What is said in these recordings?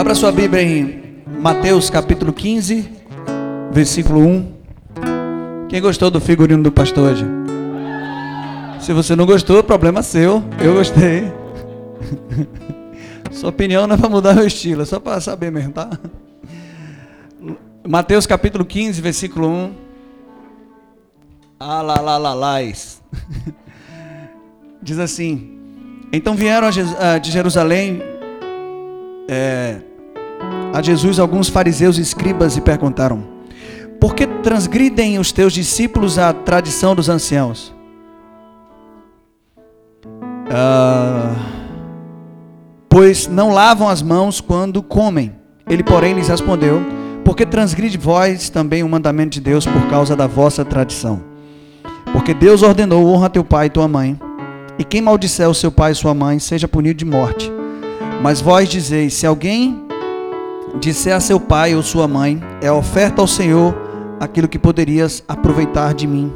Abra sua Bíblia em Mateus capítulo 15, versículo 1. Quem gostou do figurino do pastor hoje? Se você não gostou, problema seu. Eu gostei. Sua opinião não é para mudar meu estilo, é só para saber mesmo, tá? Mateus capítulo 15, versículo 1. Ah, lá, lá, lá, lás. Diz assim: Então vieram de Jerusalém é, a Jesus alguns fariseus e escribas e perguntaram: Por que transgridem os teus discípulos a tradição dos anciãos? Ah, pois não lavam as mãos quando comem. Ele, porém, lhes respondeu: Porque transgride vós também o mandamento de Deus por causa da vossa tradição. Porque Deus ordenou: honra teu pai e tua mãe, e quem maldisser o seu pai e sua mãe seja punido de morte. Mas vós dizeis: se alguém disser a seu pai ou sua mãe, é oferta ao Senhor aquilo que poderias aproveitar de mim.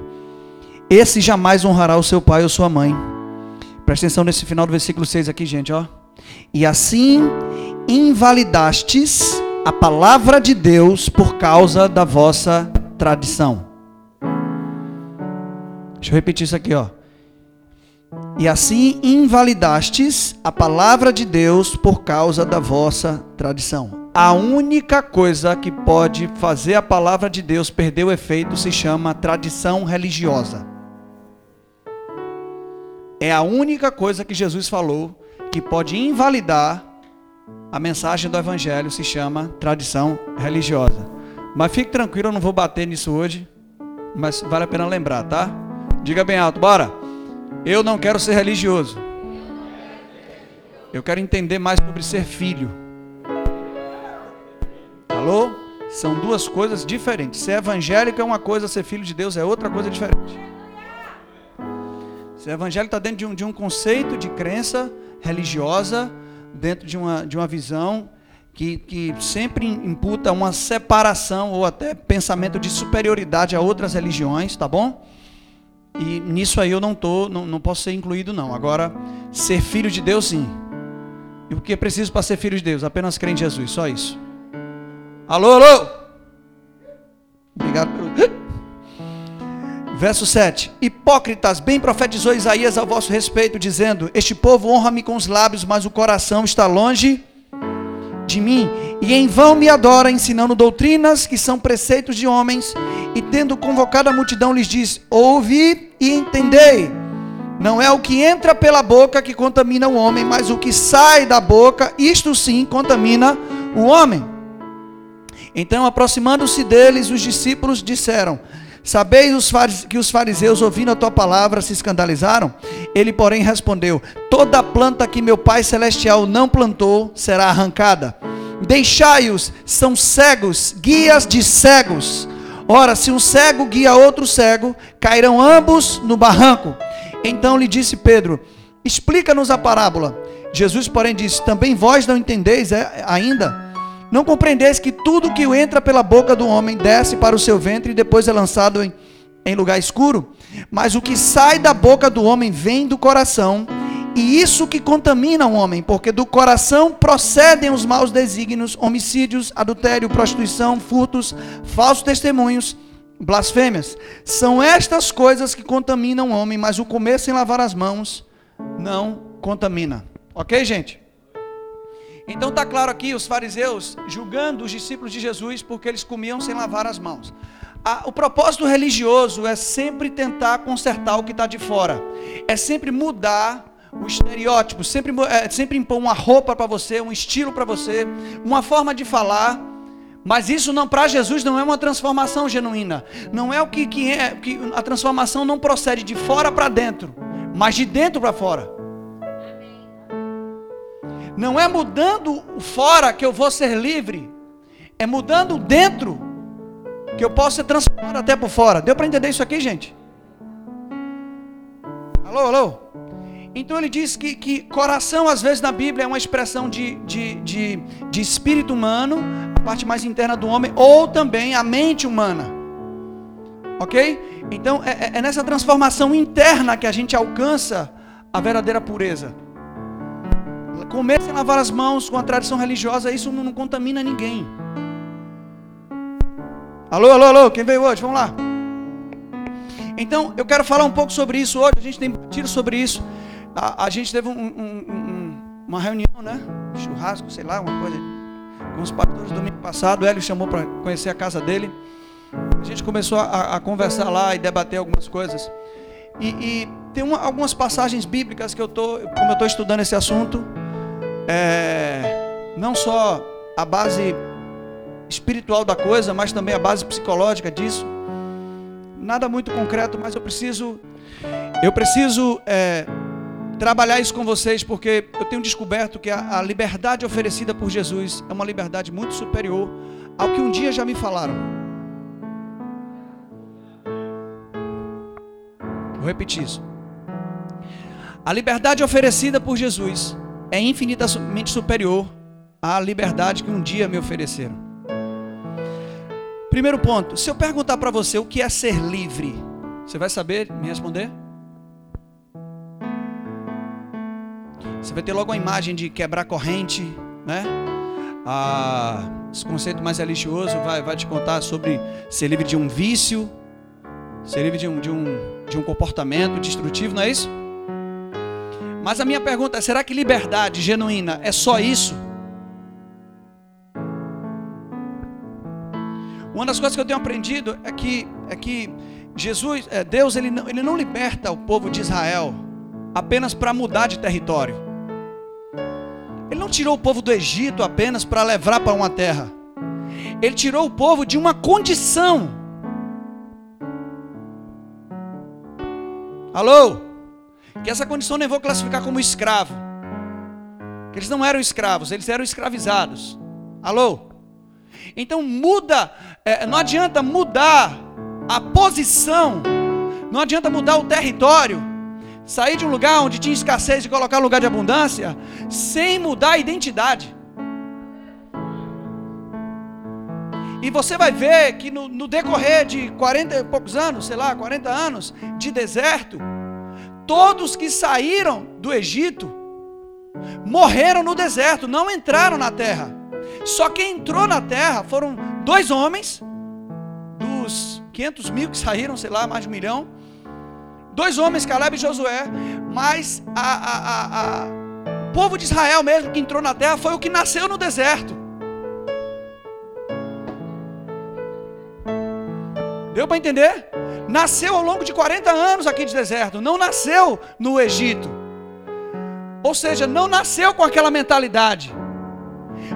Esse jamais honrará o seu pai ou sua mãe. Presta atenção nesse final do versículo 6 aqui, gente, ó. E assim invalidastes a palavra de Deus por causa da vossa tradição. Deixa eu repetir isso aqui, ó. E assim invalidastes a palavra de Deus por causa da vossa tradição. A única coisa que pode fazer a palavra de Deus perder o efeito se chama tradição religiosa. É a única coisa que Jesus falou que pode invalidar a mensagem do evangelho se chama tradição religiosa. Mas fique tranquilo, eu não vou bater nisso hoje, mas vale a pena lembrar, tá? Diga bem alto, bora. Eu não quero ser religioso. Eu quero entender mais sobre ser filho. Alô? São duas coisas diferentes. Ser evangélico é uma coisa, ser filho de Deus é outra coisa diferente. Ser evangélico está dentro de um, de um conceito de crença religiosa, dentro de uma, de uma visão que, que sempre imputa uma separação ou até pensamento de superioridade a outras religiões, tá bom? E nisso aí eu não tô, não, não posso ser incluído não. Agora, ser filho de Deus sim. E o que é preciso para ser filho de Deus? Apenas crer em Jesus, só isso. Alô, alô! Obrigado pelo. Verso 7: Hipócritas, bem profetizou Isaías a vosso respeito, dizendo: Este povo honra-me com os lábios, mas o coração está longe de mim, e em vão me adora, ensinando doutrinas que são preceitos de homens, e tendo convocado a multidão, lhes diz: Ouvi e entendei. Não é o que entra pela boca que contamina o homem, mas o que sai da boca, isto sim contamina o homem. Então, aproximando-se deles, os discípulos disseram: Sabeis que os fariseus, ouvindo a tua palavra, se escandalizaram? Ele, porém, respondeu: Toda planta que meu Pai Celestial não plantou será arrancada. Deixai-os, são cegos, guias de cegos. Ora, se um cego guia outro cego, cairão ambos no barranco. Então lhe disse Pedro: Explica-nos a parábola. Jesus, porém, disse: Também vós não entendeis é, ainda? Não compreendeis que tudo que entra pela boca do homem desce para o seu ventre e depois é lançado em, em lugar escuro? Mas o que sai da boca do homem vem do coração, e isso que contamina o homem, porque do coração procedem os maus desígnios, homicídios, adultério, prostituição, furtos, falsos testemunhos, blasfêmias. São estas coisas que contaminam o homem, mas o comer sem lavar as mãos não contamina. Ok, gente? Então está claro aqui os fariseus julgando os discípulos de Jesus porque eles comiam sem lavar as mãos. o propósito religioso é sempre tentar consertar o que está de fora, é sempre mudar o estereótipo, sempre, é, sempre impor uma roupa para você, um estilo para você, uma forma de falar. Mas isso não para Jesus não é uma transformação genuína. Não é o que, que é que a transformação não procede de fora para dentro, mas de dentro para fora. Não é mudando o fora que eu vou ser livre, é mudando dentro que eu posso ser transformado até por fora. Deu para entender isso aqui, gente? Alô, alô? Então ele diz que, que coração, às vezes, na Bíblia é uma expressão de, de, de, de espírito humano, a parte mais interna do homem, ou também a mente humana. Ok? Então é, é, é nessa transformação interna que a gente alcança a verdadeira pureza. Comer sem lavar as mãos com a tradição religiosa, isso não, contamina ninguém. Alô, alô, alô, quem veio hoje? Vamos lá. Então, eu quero falar um pouco sobre isso hoje. A gente tem batido sobre isso. A, a gente teve um, um, um, uma reunião, né? Churrasco, sei lá, uma coisa. Com os pastores domingo passado. O Hélio chamou para conhecer a casa dele. A gente começou a, a, conversar lá e debater algumas coisas. E, e tem uma, algumas passagens bíblicas que eu tô, como eu estou estudando esse assunto, é, não só a base espiritual da coisa, mas também a base psicológica disso nada muito concreto, mas eu preciso, eu preciso é, trabalhar isso com vocês, porque eu tenho descoberto que a, a liberdade oferecida por Jesus é uma liberdade muito superior ao que um dia já me falaram. Vou repetir isso. A liberdade oferecida por Jesus é infinitamente superior à liberdade que um dia me ofereceram. Primeiro ponto, se eu perguntar para você o que é ser livre, você vai saber me responder? Você vai ter logo a imagem de quebrar corrente, né? Ah, esse conceito mais religioso vai, vai te contar sobre ser livre de um vício, ser livre de um, de, um, de um comportamento destrutivo, não é isso? Mas a minha pergunta é: será que liberdade genuína é só isso? Uma das coisas que eu tenho aprendido é que, é que Jesus, é, Deus, ele não, ele não liberta o povo de Israel apenas para mudar de território. Ele não tirou o povo do Egito apenas para levar para uma terra. Ele tirou o povo de uma condição. Alô? Que essa condição nem vou classificar como escravo. Eles não eram escravos, eles eram escravizados. Alô? Então muda, é, não adianta mudar a posição, não adianta mudar o território, sair de um lugar onde tinha escassez e colocar um lugar de abundância, sem mudar a identidade. E você vai ver que no, no, decorrer de 40 e poucos anos, sei lá, 40 anos de deserto, todos que saíram do Egito morreram no deserto, não entraram na terra. Só quem entrou na terra foram dois homens, dos 500 mil que saíram, sei lá, mais de um milhão. Dois homens, Caleb e Josué. Mas a, a, a, o povo de Israel mesmo que entrou na terra foi o que nasceu no deserto. Deu para entender? Nasceu ao longo de 40 anos aqui de deserto, não nasceu no Egito. Ou seja, não nasceu com aquela mentalidade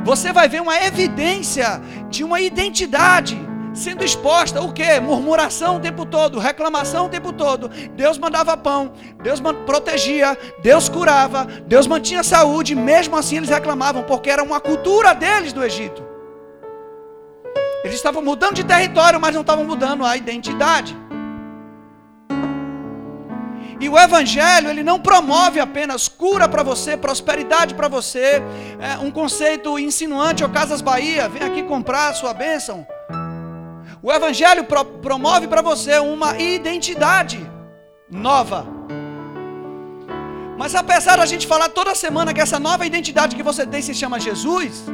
você vai ver uma evidência de uma identidade sendo exposta. O que? Murmuração o tempo todo, reclamação o tempo todo. Deus mandava pão, Deus protegia, Deus curava, Deus mantinha saúde, mesmo assim eles reclamavam, porque era uma cultura deles do Egito. Eles estavam mudando de território, mas não estavam mudando a identidade. E o Evangelho, ele não promove apenas cura para você, prosperidade para você, é, um conceito insinuante, ou Casas Bahia, vem aqui comprar a sua bênção. O Evangelho pro, promove para você uma identidade nova. Mas apesar da gente falar toda semana que essa nova identidade que você tem se chama Jesus,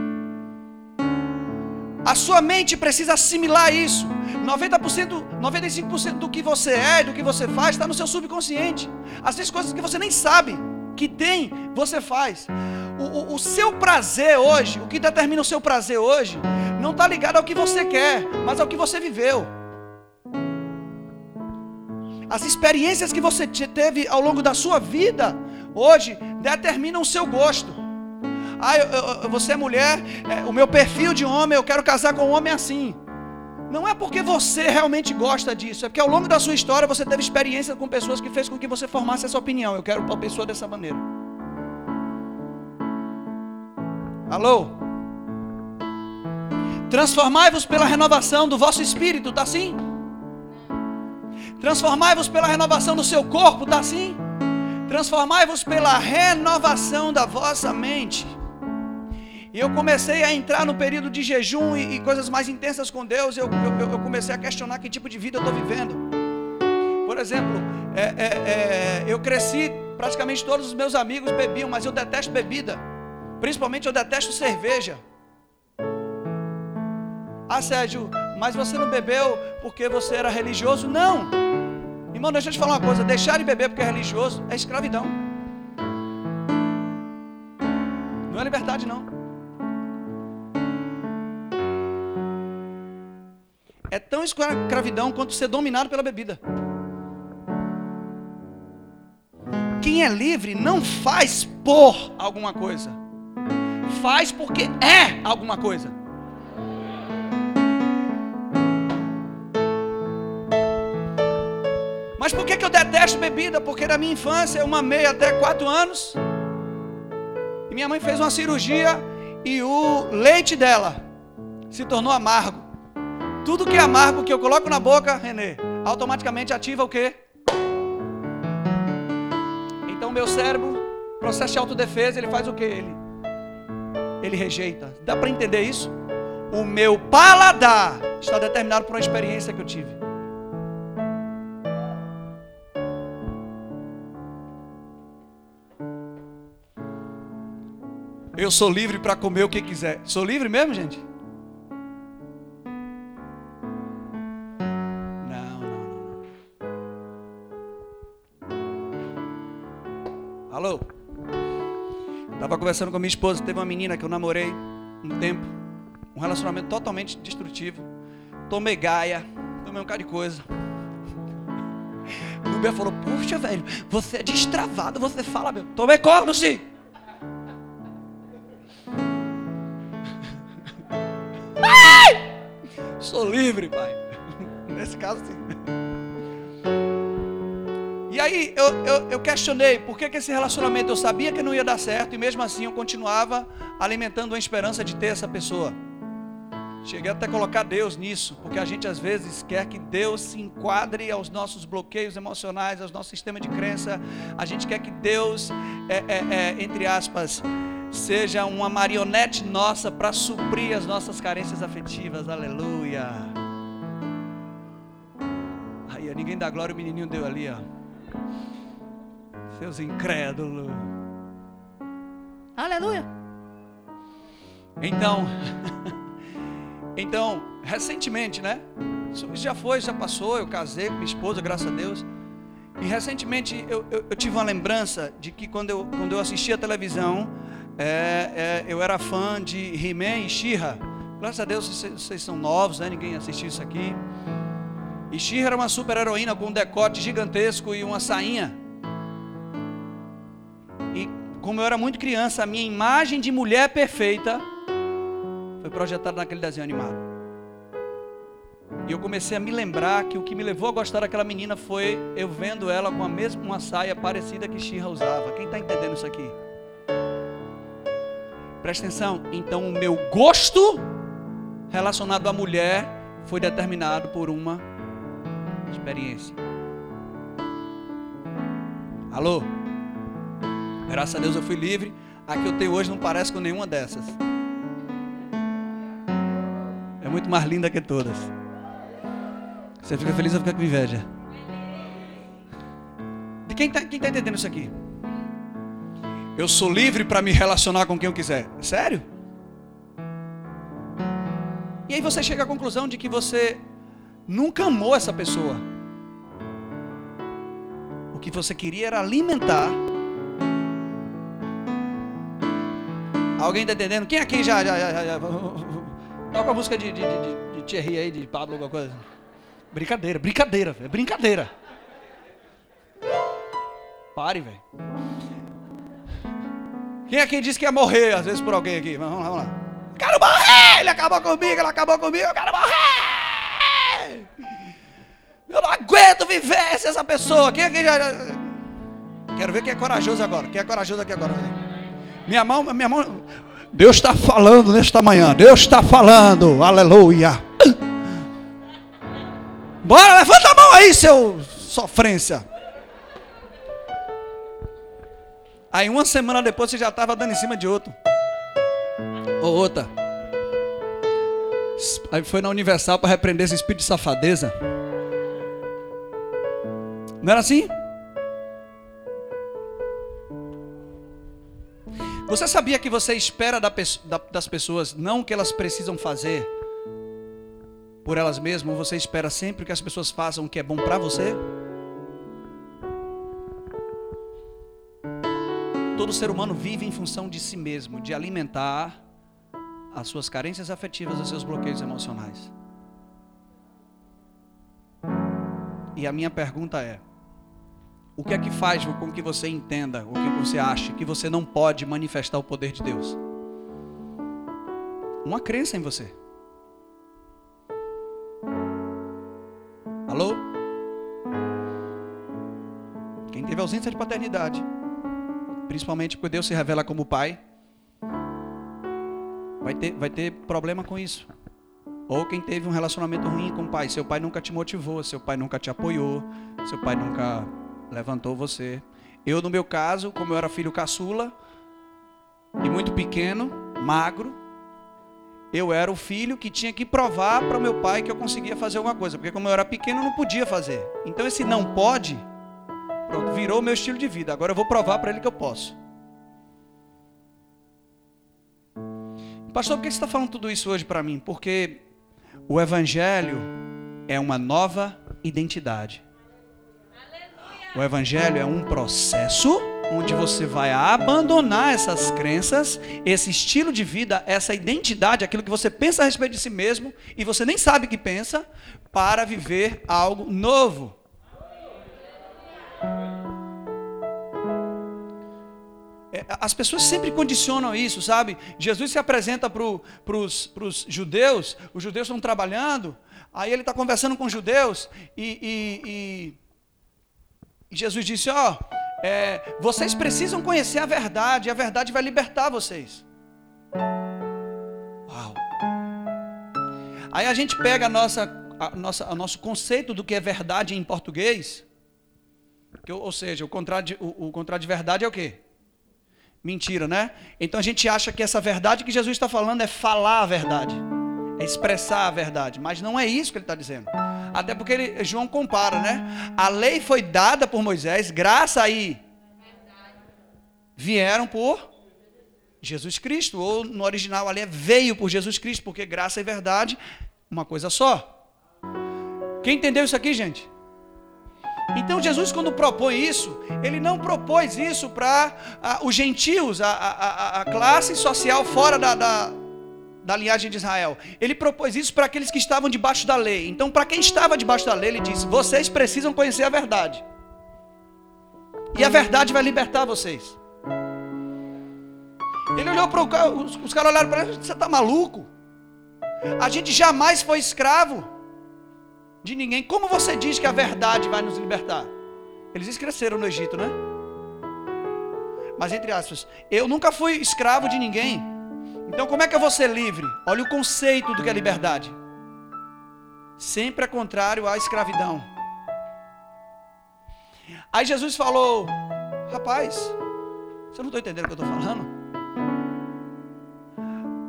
a sua mente precisa assimilar isso. 90%, 95% do que você é, do que você faz, está no seu subconsciente. Às vezes coisas que você nem sabe que tem, você faz. O, o, o seu prazer hoje, o que determina o seu prazer hoje, não está ligado ao que você quer, mas ao que você viveu. As experiências que você teve ao longo da sua vida, hoje, determinam o seu gosto. Ah, eu, eu, você é mulher, é, o meu perfil de homem, eu quero casar com um homem assim. Não é porque você realmente gosta disso, é porque ao longo da sua história você teve experiência com pessoas que fez com que você formasse essa opinião. Eu quero uma pessoa dessa maneira. Alô? Transformai-vos pela renovação do vosso espírito, tá assim? Transformai-vos pela renovação do seu corpo, tá assim? Transformai-vos pela renovação da vossa mente. E eu comecei a entrar no período de jejum e, e coisas mais intensas com Deus. Eu, eu, eu, comecei a questionar que tipo de vida eu estou vivendo. Por exemplo, é, é, é, eu cresci, praticamente todos os meus amigos bebiam, mas eu detesto bebida. Principalmente eu detesto cerveja. Ah, Sérgio, mas você não bebeu porque você era religioso? Não. Irmão, deixa eu te falar uma coisa: deixar de beber porque é religioso é escravidão. Não é liberdade, não. É tão escravidão quanto ser dominado pela bebida. Quem é livre não faz por alguma coisa, faz porque é alguma coisa. Mas por que, que eu detesto bebida? Porque na minha infância eu mamei até 4 anos. E minha mãe fez uma cirurgia e o leite dela se tornou amargo. Tudo que é amargo que eu coloco na boca, Renê, automaticamente ativa o quê? Então meu cérebro, processo de autodefesa, ele faz o quê? Ele, ele rejeita. Dá para entender isso? O meu paladar está determinado por uma experiência que eu tive. Eu sou livre para comer o que quiser. Sou livre mesmo, gente? Estava conversando com minha esposa. Teve uma menina que eu namorei um tempo. Um relacionamento totalmente destrutivo. Tomei gaia. Tomei um bocado de coisa. O Bia falou: Puxa, velho, você é destravado. Você fala, meu. Tomei corno, sim. Sou livre, pai. Nesse caso, sim. E aí eu, eu, eu, questionei por que, que esse relacionamento eu sabia que não ia dar certo e mesmo assim eu continuava alimentando a esperança de ter essa pessoa. Cheguei até a colocar Deus nisso, porque a gente às vezes quer que Deus se enquadre aos nossos bloqueios emocionais, ao nosso sistema de crença. A gente quer que Deus, é, é, é, entre aspas, seja uma marionete nossa para suprir as nossas carências afetivas. Aleluia. Aí, ninguém dá glória, o menininho deu ali, ó. Seus incrédulos. Aleluia. Então, então, recentemente, né? Isso já foi, já passou. Eu casei com minha esposa, graças a Deus. E recentemente eu, eu, eu tive uma lembrança de que quando eu, quando eu assistia a televisão, é, é, eu era fã de He-Man e She-Ra. Graças a Deus vocês, vocês, são novos, né? ninguém assistiu isso aqui. E She-Ra era uma super heroína com um decote gigantesco e uma sainha. Como eu era muito criança, a minha imagem de mulher perfeita foi projetada naquele desenho animado. E eu comecei a me lembrar que o que me levou a gostar daquela menina foi eu vendo ela com a mesma uma saia parecida que She-Ra usava. Quem está entendendo isso aqui? Presta atenção. Então, o meu gosto relacionado à mulher foi determinado por uma experiência. Alô? Graças a Deus eu fui livre. A que eu tenho hoje não parece com nenhuma dessas. É muito mais linda que todas. Você fica feliz ou fica com inveja? De quem está tá entendendo isso aqui? Eu sou livre para me relacionar com quem eu quiser. Sério? E aí você chega à conclusão de que você nunca amou essa pessoa. O que você queria era alimentar. Alguém está entendendo? Quem aqui já, já, já, já toca a música de, de, de, de Thierry aí, de Pablo, alguma coisa? Brincadeira, brincadeira, é brincadeira. Pare, velho. Quem é quem disse que ia morrer, às vezes, por alguém aqui? Vamos lá, vamos lá. Quero morrer! Ele acabou comigo, ele acabou comigo, eu quero morrer! Eu não aguento viver sem essa pessoa. Quem é quem já. Quero ver quem é corajoso agora. Quem é corajoso aqui agora? Minha mão, minha mão. Deus está falando nesta manhã. Deus está falando. Aleluia. Bora, levanta a mão aí, seu sofrência. Aí uma semana depois você já estava dando em cima de outro. Ou outra. Aí foi na Universal para repreender esse espírito de safadeza. Não era assim? Você sabia que você espera da, da, das pessoas não o que elas precisam fazer por elas mesmas, você espera sempre que as pessoas façam o que é bom para você? Todo ser humano vive em função de si mesmo, de alimentar as suas carências afetivas, os seus bloqueios emocionais. E a minha pergunta é: o que é que faz com que você entenda, o que você acha que você não pode manifestar o poder de Deus? Uma crença em você. Alô? Quem teve ausência de paternidade, principalmente porque Deus se revela como pai, vai ter, vai ter problema com isso. Ou quem teve um relacionamento ruim com o pai, seu pai nunca te motivou, seu pai nunca te apoiou, seu pai nunca levantou você. Eu, no meu caso, como eu era filho caçula e muito pequeno, magro, eu era o filho que tinha que provar para o meu pai que eu conseguia fazer alguma coisa, porque como eu era pequeno, eu não podia fazer. Então esse não pode, pronto, virou meu estilo de vida. Agora eu vou provar para ele que eu posso. Pastor, por que você está falando tudo isso hoje para mim? Porque o Evangelho é uma nova identidade. O Evangelho é um processo onde você vai abandonar essas crenças, esse estilo de vida, essa identidade, aquilo que você pensa a respeito de si mesmo e você nem sabe que pensa, para viver algo novo. É, as pessoas sempre condicionam isso, sabe? Jesus se apresenta para os judeus, os judeus estão trabalhando, aí ele está conversando com os judeus e, e, e, e Jesus disse: Ó, oh, é, vocês precisam conhecer a verdade, a verdade vai libertar vocês. Uau! Aí a gente pega a nossa, a nossa, o nosso conceito do que é verdade em português, que, ou seja, o contrário, de, o, o contrário de verdade é o quê? Mentira, né? Então a gente acha que essa verdade que Jesus está falando é falar a verdade, é expressar a verdade, mas não é isso que ele está dizendo. Até porque ele, João compara, né? A lei foi dada por Moisés, graça aí vieram por Jesus Cristo, ou no original ali é veio por Jesus Cristo, porque graça e verdade, uma coisa só. Quem entendeu isso aqui, gente? Então Jesus, quando propõe isso, ele não propôs isso para os gentios, a, a, a, classe social fora da, da, da linhagem de Israel. Ele propôs isso para aqueles que estavam debaixo da lei. Então, para quem estava debaixo da lei, ele disse: vocês precisam conhecer a verdade. E a verdade vai libertar vocês. Ele olhou para o cara, os, os caras olharam para ele: você está maluco? A gente jamais foi escravo de ninguém. Como você diz que a verdade vai nos libertar? Eles cresceram no Egito, né? Mas entre aspas, eu nunca fui escravo de ninguém. Então como é que eu vou ser livre? Olha o conceito do que é liberdade. Sempre é contrário à escravidão. Aí Jesus falou: Rapaz, você não está entendendo o que eu estou falando?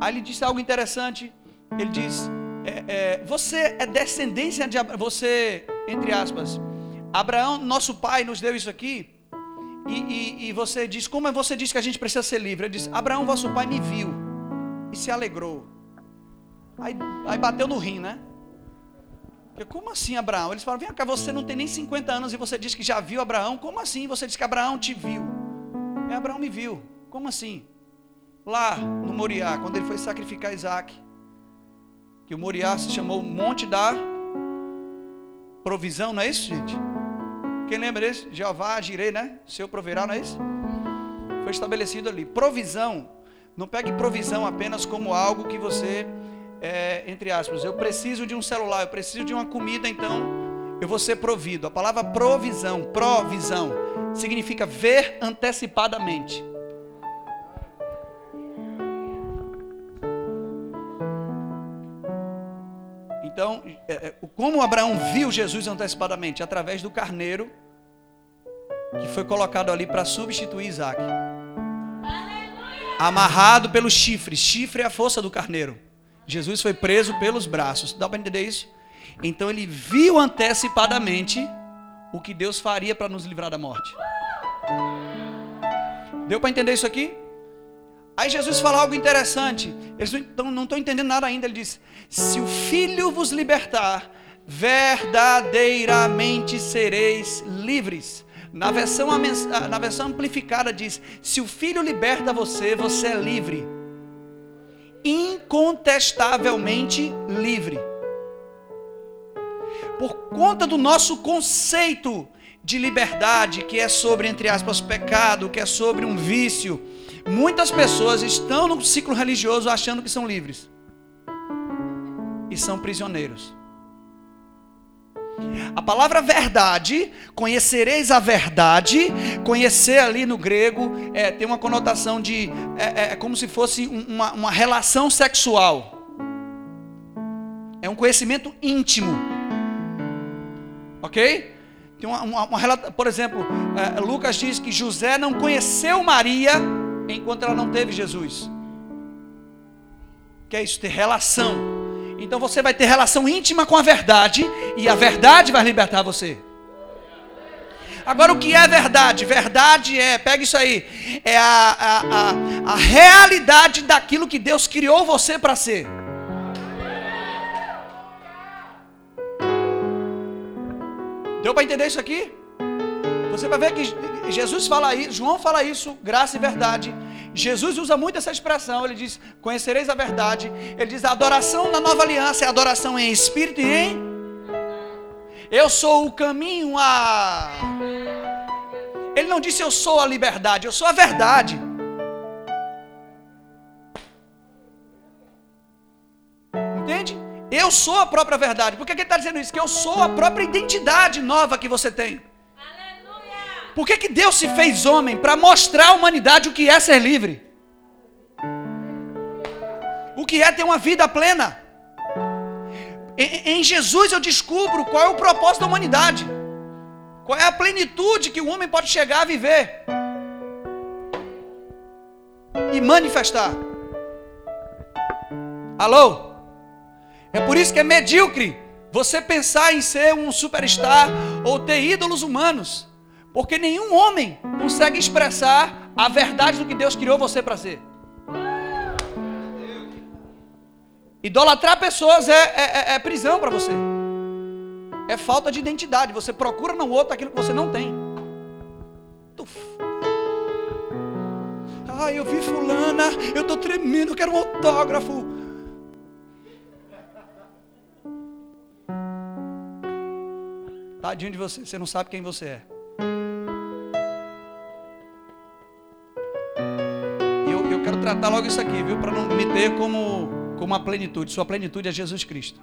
Aí ele disse algo interessante. Ele diz: é, é, você é descendência de Abraão, você, entre aspas, Abraão, nosso pai, nos deu isso aqui, e, e, e, você diz, como você diz que a gente precisa ser livre? Ele diz, Abraão, vosso pai, me viu e se alegrou. Aí, aí bateu no rim, né? Porque, como assim, Abraão? Eles falam, vem cá, você não tem nem 50 anos e você diz que já viu Abraão. Como assim? Você diz que Abraão te viu. É, Abraão me viu. Como assim? Lá no Moriá, quando ele foi sacrificar Isaac que o Moriá se chamou Monte da Provisão, não é isso, gente? Quem lembra desse? Jeová, Jirei, né? Seu proverá, não é isso? Foi estabelecido ali. Provisão. Não pegue provisão apenas como algo que você, é, entre aspas, eu preciso de um celular, eu preciso de uma comida, então eu vou ser provido. A palavra provisão, provisão, significa ver antecipadamente. Então, é, é, como Abraão viu Jesus antecipadamente? Através do carneiro que foi colocado ali para substituir Isaac. Amarrado pelos chifres. Chifre é a força do carneiro. Jesus foi preso pelos braços. Dá para entender isso? Então ele viu antecipadamente o que Deus faria para nos livrar da morte. Deu para entender isso aqui? Aí Jesus fala algo interessante. Eles não estão entendendo nada ainda. Ele diz: Se o Filho vos libertar, verdadeiramente sereis livres. Na versão, na versão amplificada diz: Se o Filho liberta você, você é livre. Incontestavelmente livre. Por conta do nosso conceito de liberdade, que é sobre, entre aspas, pecado, que é sobre um vício, muitas pessoas estão no ciclo religioso achando que são livres e são prisioneiros. A palavra verdade, conhecereis a verdade, conhecer ali no grego é, tem uma conotação de. É, é, é como se fosse uma, uma relação sexual. É um conhecimento íntimo. Ok? Tem uma, uma, uma por exemplo, é, Lucas diz que José não conheceu Maria enquanto ela não teve Jesus. Que é isso, ter relação. Então você vai ter relação íntima com a verdade e a verdade vai libertar você. Agora o que é verdade? Verdade é, pega isso aí, é a, a, a, a realidade daquilo que Deus criou você para ser. Deu para entender isso aqui? Você vai ver que Jesus fala isso, João fala isso, graça e verdade. Jesus usa muito essa expressão, ele diz: Conhecereis a verdade. Ele diz: A adoração na nova aliança é adoração em espírito e em. Eu sou o caminho a. Ele não disse eu sou a liberdade, eu sou a verdade. Entende? Eu sou a própria verdade. Por que ele está dizendo isso? Que eu sou a própria identidade nova que você tem. Por que, que Deus se fez homem? Para mostrar à humanidade o que é ser livre. O que é ter uma vida plena. Em, em Jesus eu descubro qual é o propósito da humanidade. Qual é a plenitude que o homem pode chegar a viver. E manifestar. Alô? É por isso que é medíocre você pensar em ser um superstar ou ter ídolos humanos. Porque nenhum homem consegue expressar a verdade do que Deus criou você para ser. Idolatrar pessoas é, é, é, é prisão para você. É falta de identidade. Você procura no outro aquilo que você não tem. Tuf. Ah, eu vi fulana, eu estou tremendo, eu quero um autógrafo. Tadinho de você, você não sabe quem você é. Tratar logo isso aqui, viu? Para não me ter como, como uma plenitude. Sua plenitude é Jesus Cristo.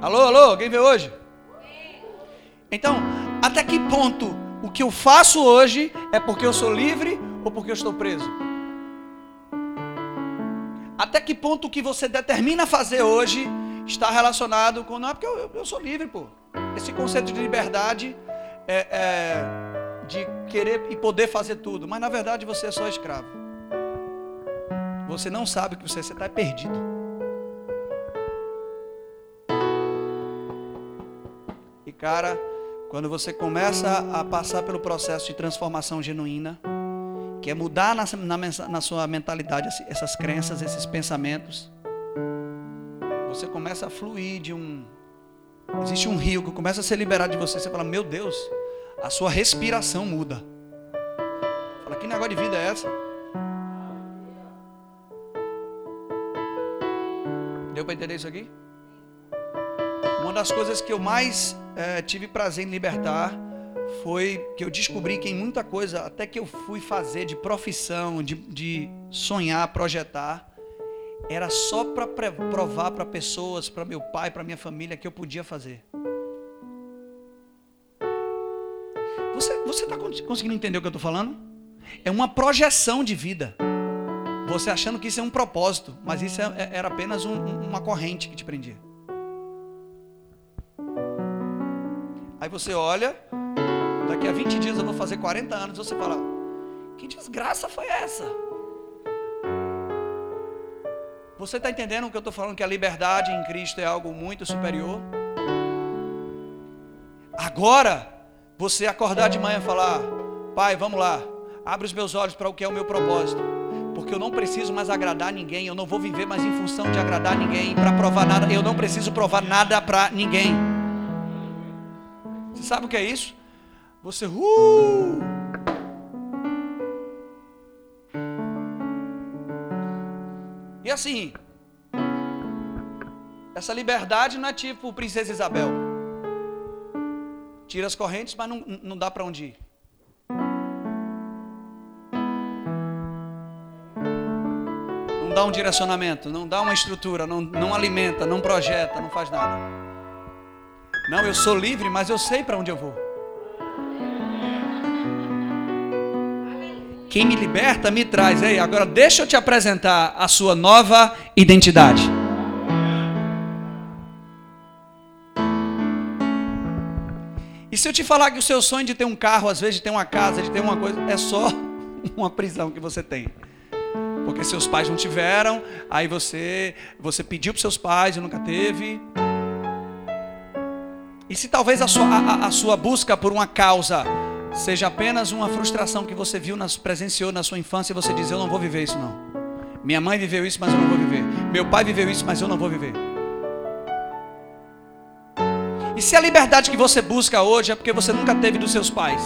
Alô, alô, quem veio hoje? Então, até que ponto o que eu faço hoje é porque eu sou livre ou porque eu estou preso? Até que ponto o que você determina fazer hoje está relacionado com. Não é porque eu, eu sou livre, pô. Esse conceito de liberdade é, é de querer e poder fazer tudo, mas na verdade você é só escravo. Você não sabe que você, está perdido. E cara, quando você começa a passar pelo processo de transformação genuína, que é mudar na, na, na sua mentalidade essas crenças, esses pensamentos, você começa a fluir de um. Existe um rio que começa a ser liberado de você. Você fala, meu Deus, a sua respiração muda. Fala, que negócio de vida é essa? Deu para entender isso aqui? Uma das coisas que eu mais é, tive prazer em libertar foi que eu descobri que em muita coisa, até que eu fui fazer de profissão, de, de sonhar, projetar, era só para provar para pessoas, para meu pai, para minha família, que eu podia fazer. Você está conseguindo entender o que eu estou falando? É uma projeção de vida. Você achando que isso é um propósito, mas isso é, é, era apenas um, uma corrente que te prendia. Aí você olha, daqui a 20 dias eu vou fazer 40 anos, você fala: Que desgraça foi essa? Você está entendendo o que eu estou falando? Que a liberdade em Cristo é algo muito superior? Agora, você acordar de manhã e falar: Pai, vamos lá. Abre os meus olhos para o que é o meu propósito. Porque eu não preciso mais agradar ninguém. Eu não vou viver mais em função de agradar ninguém, para provar nada. Eu não preciso provar nada para ninguém. Você sabe o que é isso? Você, uh! E assim, essa liberdade não é tipo Princesa Isabel. Tira as correntes, mas não, não dá para onde ir. Não dá um direcionamento, não dá uma estrutura, não, não alimenta, não projeta, não faz nada. Não, eu sou livre, mas eu sei para onde eu vou. Quem me liberta me traz. Ei, agora deixa eu te apresentar a sua nova identidade. Se eu te falar que o seu sonho de ter um carro, às vezes de ter uma casa, de ter uma coisa, é só uma prisão que você tem. Porque seus pais não tiveram, aí você você pediu para seus pais e nunca teve. E se talvez a sua, a, a sua busca por uma causa seja apenas uma frustração que você viu, nas, presenciou na sua infância e você diz: Eu não vou viver isso, não. Minha mãe viveu isso, mas eu não vou viver. Meu pai viveu isso, mas eu não vou viver. E se a liberdade que você busca hoje é porque você nunca teve dos seus pais,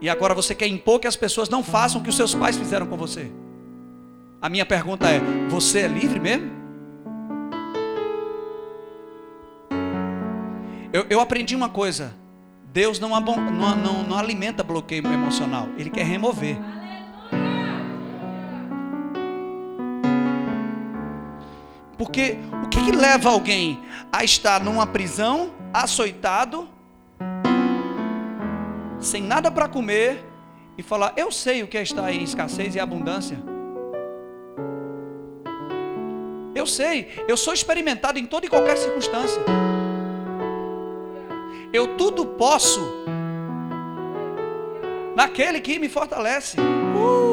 e agora você quer impor que as pessoas não façam o que os seus pais fizeram com você? A minha pergunta é: você é livre mesmo? Eu, eu aprendi uma coisa: Deus não, não, não, não alimenta bloqueio emocional, Ele quer remover. Porque o que, que leva alguém a estar numa prisão, açoitado, sem nada para comer e falar: Eu sei o que é estar em escassez e abundância. Eu sei, eu sou experimentado em toda e qualquer circunstância. Eu tudo posso naquele que me fortalece. Uh!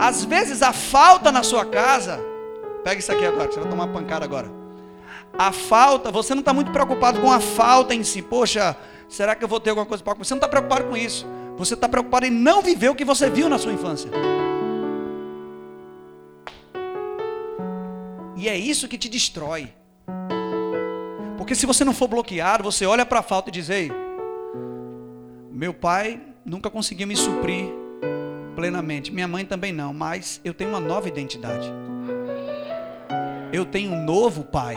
Às vezes a falta na sua casa, pega isso aqui agora, você vai tomar uma pancada agora. A falta, você não está muito preocupado com a falta em si. Poxa, será que eu vou ter alguma coisa para comer? Você não está preocupado com isso. Você está preocupado em não viver o que você viu na sua infância. E é isso que te destrói. Porque se você não for bloqueado, você olha para a falta e diz: Ei, meu pai nunca conseguiu me suprir plenamente. Minha mãe também não, mas eu tenho uma nova identidade. Eu tenho um novo pai.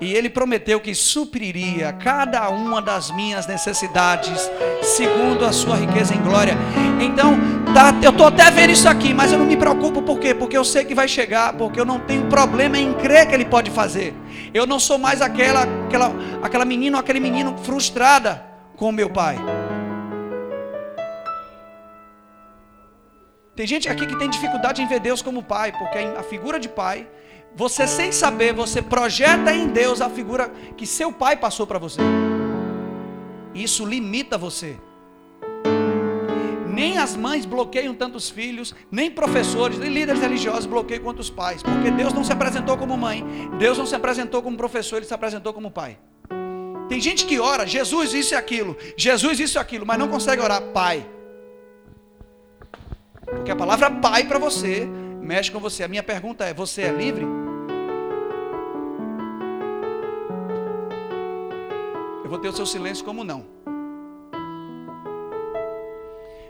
E ele prometeu que supriria cada uma das minhas necessidades, segundo a sua riqueza em glória. Então, tá, eu estou até vendo isso aqui, mas eu não me preocupo, por quê? Porque eu sei que vai chegar, porque eu não tenho problema em crer que ele pode fazer. Eu não sou mais aquela, aquela, aquela menina ou aquele menino frustrada com meu pai. Tem gente aqui que tem dificuldade em ver Deus como pai, porque a figura de pai, você sem saber, você projeta em Deus a figura que seu pai passou para você. Isso limita você. Nem as mães bloqueiam tantos filhos, nem professores, nem líderes religiosos bloqueiam quanto os pais, porque Deus não se apresentou como mãe, Deus não se apresentou como professor, ele se apresentou como pai. Tem gente que ora, Jesus isso e aquilo, Jesus isso e aquilo, mas não consegue orar, pai. Porque a palavra pai para você mexe com você. A minha pergunta é: você é livre? Eu vou ter o seu silêncio como não.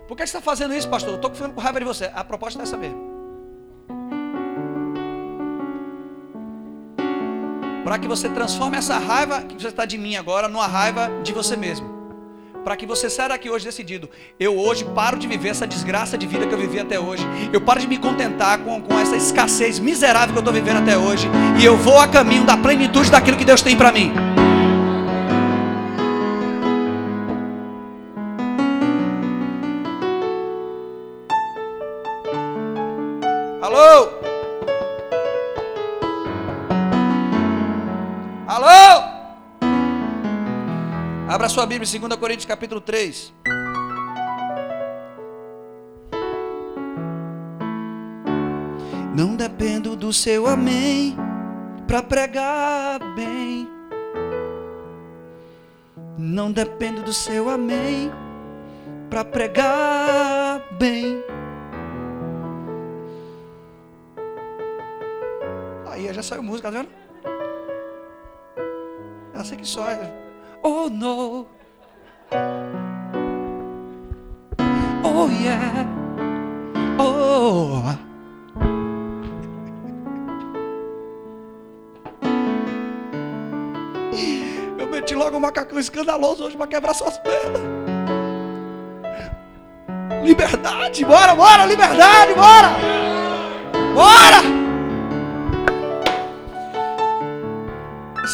Por que você está fazendo isso, pastor? Eu estou ficando com raiva de você. A proposta é saber. Para que você transforme essa raiva que você está de mim agora numa raiva de você mesmo para que você saia daqui hoje decidido. Eu hoje paro de viver essa desgraça de vida que eu vivi até hoje. Eu paro de me contentar com, com essa escassez miserável que eu estou vivendo até hoje. E eu vou a caminho da plenitude daquilo que Deus tem para mim. Abra sua Bíblia em 2 Coríntios capítulo 3. Não dependo do seu amém para pregar bem. Não dependo do seu amém para pregar bem. Aí já saiu música, tá vendo? Assim que só é. Oh no. Oh yeah. Oh. Eu meti logo um macacão escandaloso hoje para quebrar suas pernas. Liberdade, bora, bora, liberdade, bora! Bora!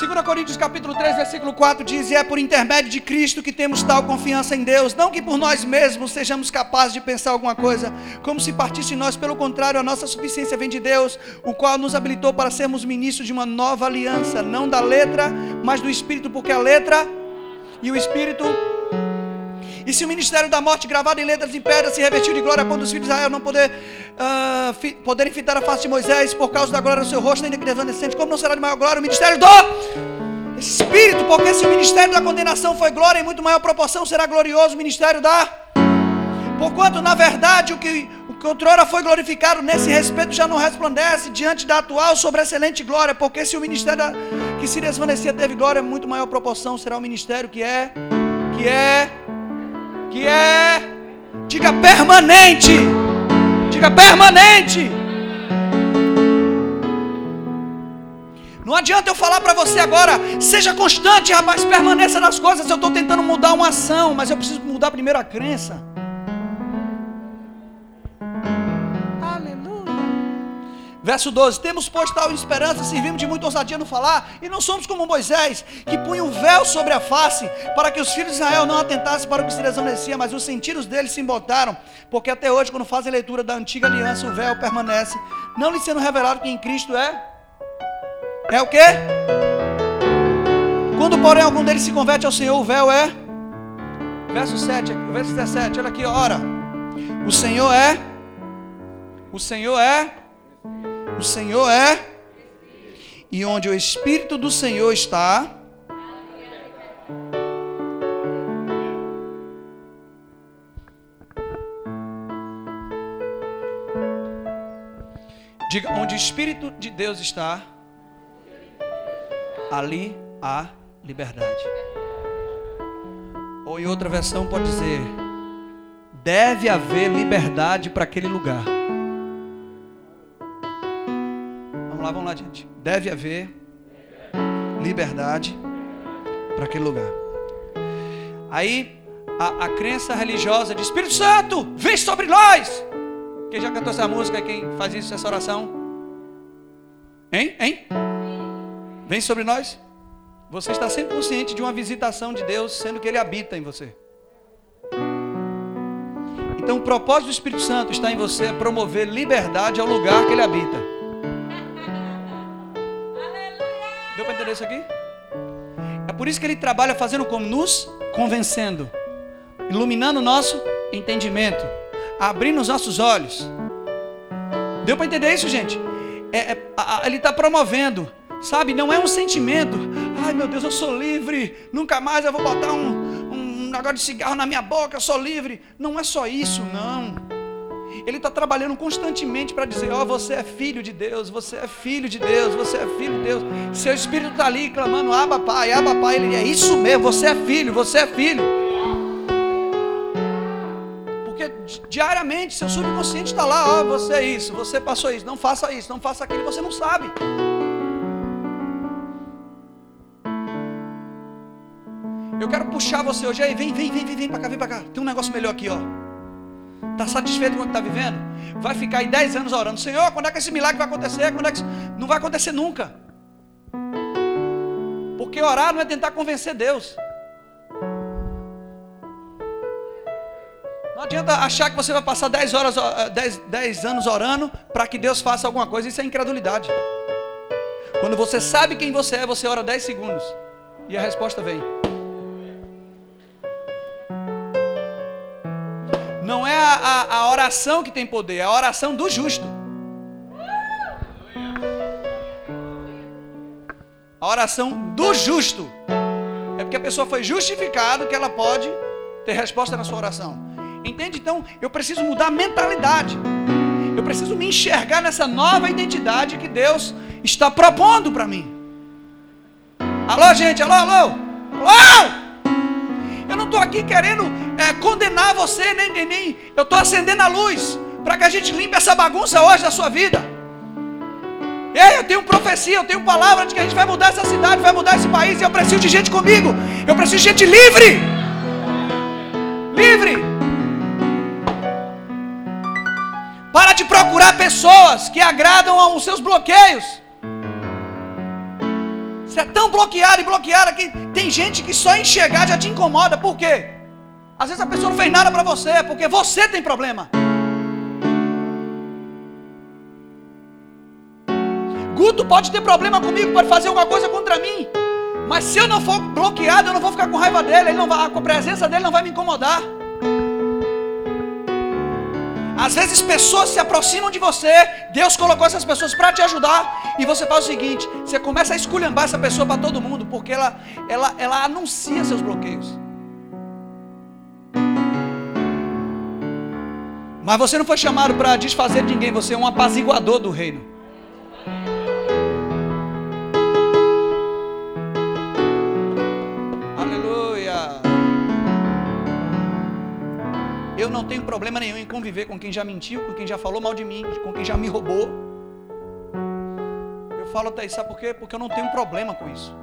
2 Coríntios capítulo 3, versículo 4 diz: E é por intermédio de Cristo que temos tal confiança em Deus, não que por nós mesmos sejamos capazes de pensar alguma coisa, como se partisse de nós, pelo contrário, a nossa suficiência vem de Deus, o qual nos habilitou para sermos ministros de uma nova aliança, não da letra, mas do Espírito, porque a letra e o Espírito e se o ministério da morte, gravado em letras em pedra, se revestiu de glória ponto dos filhos de Israel não poder, uh, fi, poderem fitar a face de Moisés por causa da glória do seu rosto, ainda que desvanecente, como não será de maior glória o ministério do Espírito? Porque se o ministério da condenação foi glória, em muito maior proporção será glorioso o ministério da. Porquanto, na verdade, o que, que outrora foi glorificado nesse respeito já não resplandece diante da atual sobre excelente glória. Porque se o ministério que se desvanecia teve glória, em muito maior proporção será o ministério que é, que é que é, diga permanente, diga permanente. Não adianta eu falar para você agora, seja constante, rapaz, permaneça nas coisas. Eu estou tentando mudar uma ação, mas eu preciso mudar primeiro a crença. Verso 12: Temos posto tal esperança, servimos de muita ousadia no falar, e não somos como Moisés, que punha um véu sobre a face, para que os filhos de Israel não atentassem para o que se desvanecia, mas os sentidos deles se embotaram, porque até hoje, quando fazem leitura da antiga aliança, o véu permanece, não lhe sendo revelado que em Cristo é. É o que? Quando, porém, algum deles se converte ao Senhor, o véu é. Verso 7, verso 17, olha aqui, ora. O Senhor é. O Senhor é o Senhor é. E onde o Espírito do Senhor está. Diga, onde o Espírito de Deus está, ali há liberdade. Ou em outra versão pode dizer: deve haver liberdade para aquele lugar. Lá, vamos lá, gente. Deve haver liberdade para aquele lugar. Aí, a, a crença religiosa de Espírito Santo, vem sobre nós. Quem já cantou essa música? Quem faz isso, essa oração? Hein? Hein? Vem sobre nós. Você está sempre consciente de uma visitação de Deus, sendo que Ele habita em você. Então, o propósito do Espírito Santo está em você é promover liberdade ao lugar que Ele habita. Deu para entender isso aqui? É por isso que ele trabalha fazendo como? Nos convencendo, iluminando o nosso entendimento, abrindo os nossos olhos. Deu para entender isso, gente? É, é, a, ele está promovendo, sabe? Não é um sentimento. Ai meu Deus, eu sou livre. Nunca mais eu vou botar um, um negócio de cigarro na minha boca. Eu sou livre. Não é só isso, não. Ele está trabalhando constantemente para dizer: Ó, oh, você é filho de Deus, você é filho de Deus, você é filho de Deus. Seu espírito está ali clamando: Aba, pai, aba, pai. Ele é isso mesmo, você é filho, você é filho. Porque diariamente seu subconsciente está lá: Ó, oh, você é isso, você passou isso, não faça isso, não faça aquilo, você não sabe. Eu quero puxar você hoje aí, vem, vem, vem, vem, vem para cá, vem para cá. Tem um negócio melhor aqui, ó. Está satisfeito com o que está vivendo? Vai ficar aí 10 anos orando. Senhor, quando é que esse milagre vai acontecer? Quando é que... Não vai acontecer nunca. Porque orar não é tentar convencer Deus. Não adianta achar que você vai passar 10, horas, 10, 10 anos orando para que Deus faça alguma coisa. Isso é incredulidade. Quando você sabe quem você é, você ora 10 segundos. E a resposta vem. Não é a, a, a oração que tem poder, é a oração do justo. A oração do justo. É porque a pessoa foi justificada que ela pode ter resposta na sua oração. Entende? Então, eu preciso mudar a mentalidade. Eu preciso me enxergar nessa nova identidade que Deus está propondo para mim. Alô, gente, alô, alô, alô! Eu não estou aqui querendo é, condenar você, nem, nem, nem. Eu estou acendendo a luz para que a gente limpe essa bagunça hoje da sua vida. Ei, eu tenho profecia, eu tenho palavra de que a gente vai mudar essa cidade, vai mudar esse país, e eu preciso de gente comigo. Eu preciso de gente livre. Livre. Para de procurar pessoas que agradam aos seus bloqueios. Você é tão bloqueado e bloqueada que tem gente que só enxergar já te incomoda. Por quê? Às vezes a pessoa não fez nada para você, porque você tem problema. Guto pode ter problema comigo, pode fazer alguma coisa contra mim. Mas se eu não for bloqueado, eu não vou ficar com raiva dele, ele não vai, a presença dele não vai me incomodar. Às vezes pessoas se aproximam de você, Deus colocou essas pessoas para te ajudar, e você faz o seguinte: você começa a esculhambar essa pessoa para todo mundo, porque ela, ela, ela anuncia seus bloqueios. Mas você não foi chamado para desfazer de ninguém, você é um apaziguador do reino. Eu não tenho problema nenhum em conviver com quem já mentiu, com quem já falou mal de mim, com quem já me roubou. Eu falo até isso, sabe por quê? Porque eu não tenho problema com isso.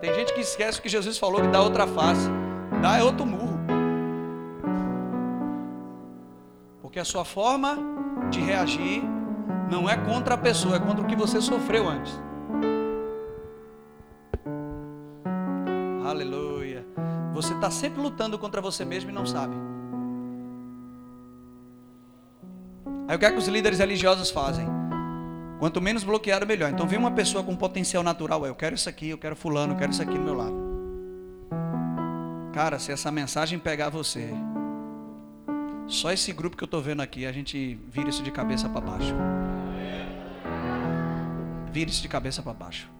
Tem gente que esquece que Jesus falou que dá outra face. Dá é outro murro. Porque a sua forma de reagir não é contra a pessoa, é contra o que você sofreu antes. Aleluia. Você está sempre lutando contra você mesmo e não sabe. Aí o que é que os líderes religiosos fazem? Quanto menos bloqueado, melhor. Então vem uma pessoa com potencial natural. Eu quero isso aqui, eu quero fulano, eu quero isso aqui do meu lado. Cara, se essa mensagem pegar você, só esse grupo que eu estou vendo aqui, a gente vira isso de cabeça para baixo. Vira isso de cabeça para baixo.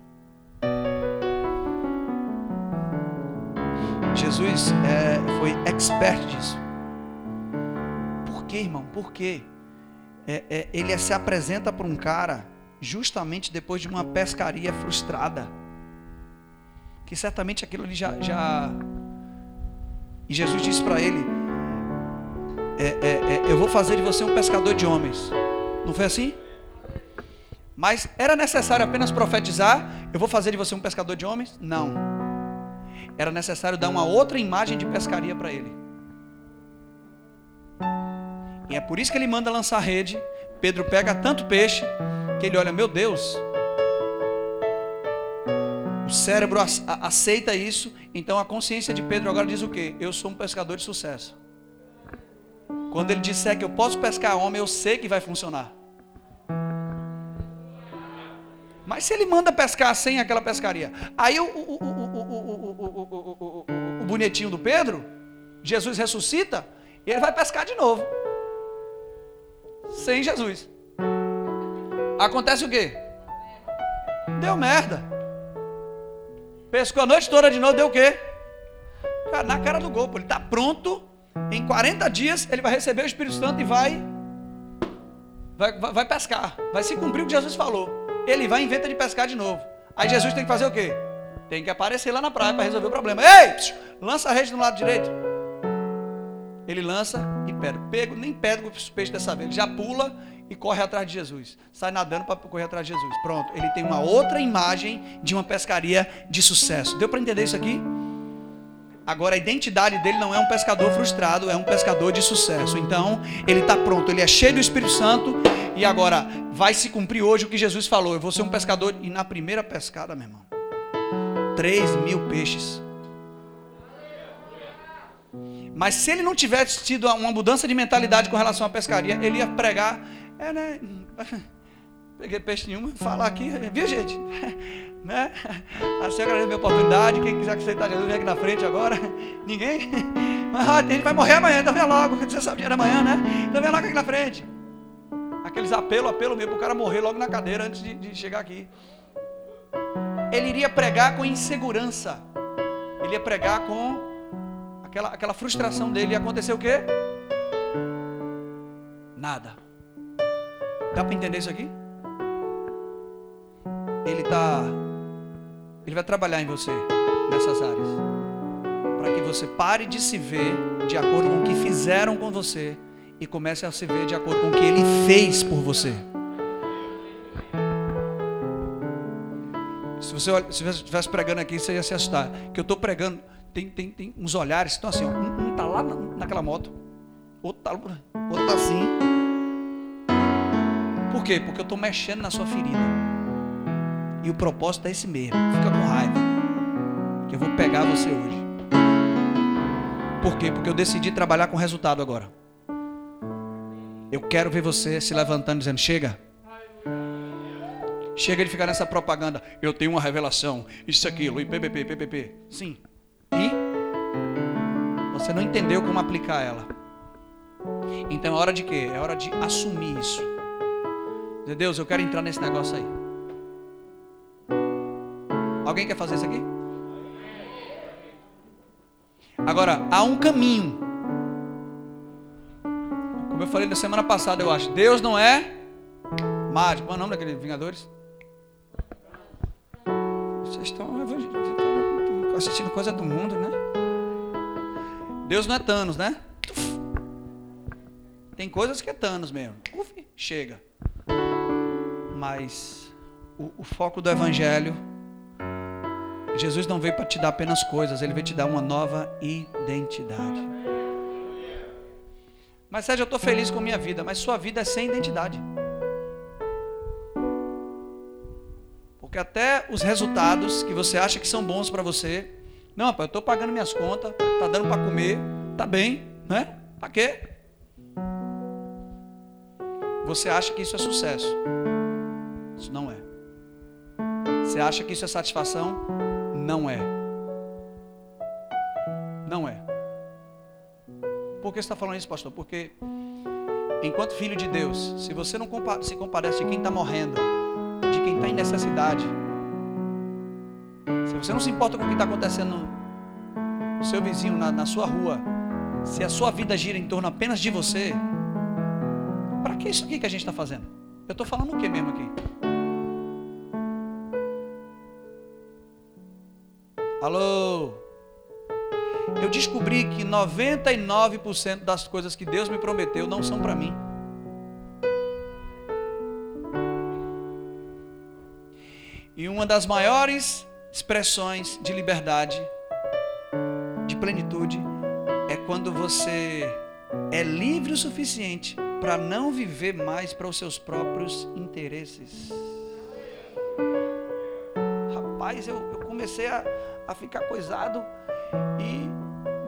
Jesus é, foi expert disso. Por quê, irmão? Por quê? É, é, ele se apresenta para um cara justamente depois de uma pescaria frustrada. Que certamente aquilo ali já. já... E Jesus disse para ele: é, é, é, Eu vou fazer de você um pescador de homens. Não foi assim? Mas era necessário apenas profetizar: Eu vou fazer de você um pescador de homens? Não era necessário dar uma outra imagem de pescaria para ele. E é por isso que ele manda lançar rede. Pedro pega tanto peixe que ele olha, meu Deus. O cérebro aceita isso, então a consciência de Pedro agora diz o quê? Eu sou um pescador de sucesso. Quando ele disser que eu posso pescar homem, eu sei que vai funcionar. Mas se ele manda pescar sem aquela pescaria, aí o, o, o, o, bonitinho do Pedro, Jesus ressuscita, e ele vai pescar de novo. Sem Jesus. Acontece o quê? Deu merda. Pescou a noite toda de novo, deu o quê? Na cara do gol, ele está pronto. Em 40 dias ele vai receber o Espírito Santo e vai, vai, vai pescar. Vai se cumprir o que Jesus falou. Ele vai e inventa de pescar de novo. Aí Jesus tem que fazer o quê? Tem que aparecer lá na praia para resolver o problema. Ei, psiu, lança a rede do lado direito. Ele lança e pega. Pego, nem pega o peixe dessa vez. Ele já pula e corre atrás de Jesus. Sai nadando para correr atrás de Jesus. Pronto. Ele tem uma outra imagem de uma pescaria de sucesso. Deu para entender isso aqui? Agora a identidade dele não é um pescador frustrado, é um pescador de sucesso. Então, ele está pronto, ele é cheio do Espírito Santo. E agora, vai se cumprir hoje o que Jesus falou. Eu vou ser um pescador. E na primeira pescada, meu irmão, 3 mil peixes. Mas se ele não tivesse tido uma mudança de mentalidade com relação à pescaria, ele ia pregar. É, né? Peguei peixe nenhum, falar aqui, viu gente? né? Assim agradeço a minha oportunidade. Quem quiser aceitar Jesus, vem aqui na frente agora. Ninguém? Mas a gente vai morrer amanhã, então vem logo. Você sabe dia da manhã, né? Então vem logo aqui na frente. Aqueles apelo, apelo mesmo, para o cara morrer logo na cadeira antes de, de chegar aqui. Ele iria pregar com insegurança. Ele ia pregar com aquela, aquela frustração dele. E aconteceu o quê? Nada. Dá para entender isso aqui? Ele tá ele vai trabalhar em você nessas áreas. Para que você pare de se ver de acordo com o que fizeram com você e comece a se ver de acordo com o que ele fez por você. Se você estivesse pregando aqui, você ia se assustar. Que eu estou pregando, tem, tem, tem uns olhares, estão assim, ó, um está lá naquela moto, outro está outro tá assim. Por quê? Porque eu estou mexendo na sua ferida. E o propósito é esse mesmo. Fica com raiva. Que eu vou pegar você hoje. Por quê? Porque eu decidi trabalhar com resultado agora. Eu quero ver você se levantando dizendo: chega. Chega de ficar nessa propaganda. Eu tenho uma revelação. Isso, aquilo. E PPP, PPP. Sim. E? Você não entendeu como aplicar ela. Então é hora de quê? É hora de assumir isso. Deus, eu quero entrar nesse negócio aí. Alguém quer fazer isso aqui? Agora, há um caminho. Como eu falei na semana passada, eu acho. Deus não é mágico. Qual é o nome daqueles Vingadores? Vocês estão assistindo coisa do mundo, né? Deus não é Thanos, né? Tem coisas que é Thanos mesmo. Uf, chega. Mas o, o foco do Evangelho Jesus não veio para te dar apenas coisas, ele veio te dar uma nova identidade. Mas Sérgio, eu estou feliz com minha vida, mas sua vida é sem identidade. Porque até os resultados que você acha que são bons para você, não, pai, eu estou pagando minhas contas, tá dando para comer, tá bem, né? Para quê? Você acha que isso é sucesso? Isso não é. Você acha que isso é satisfação? Não é. Não é. Por que você está falando isso, pastor? Porque, enquanto filho de Deus, se você não se compadece de quem está morrendo, de quem está em necessidade, se você não se importa com o que está acontecendo no seu vizinho, na, na sua rua, se a sua vida gira em torno apenas de você, para que isso aqui que a gente está fazendo? Eu estou falando o que mesmo aqui? Alô? Eu descobri que 99% das coisas que Deus me prometeu não são para mim. E uma das maiores expressões de liberdade, de plenitude, é quando você é livre o suficiente para não viver mais para os seus próprios interesses. Rapaz, eu, eu comecei a, a ficar coisado e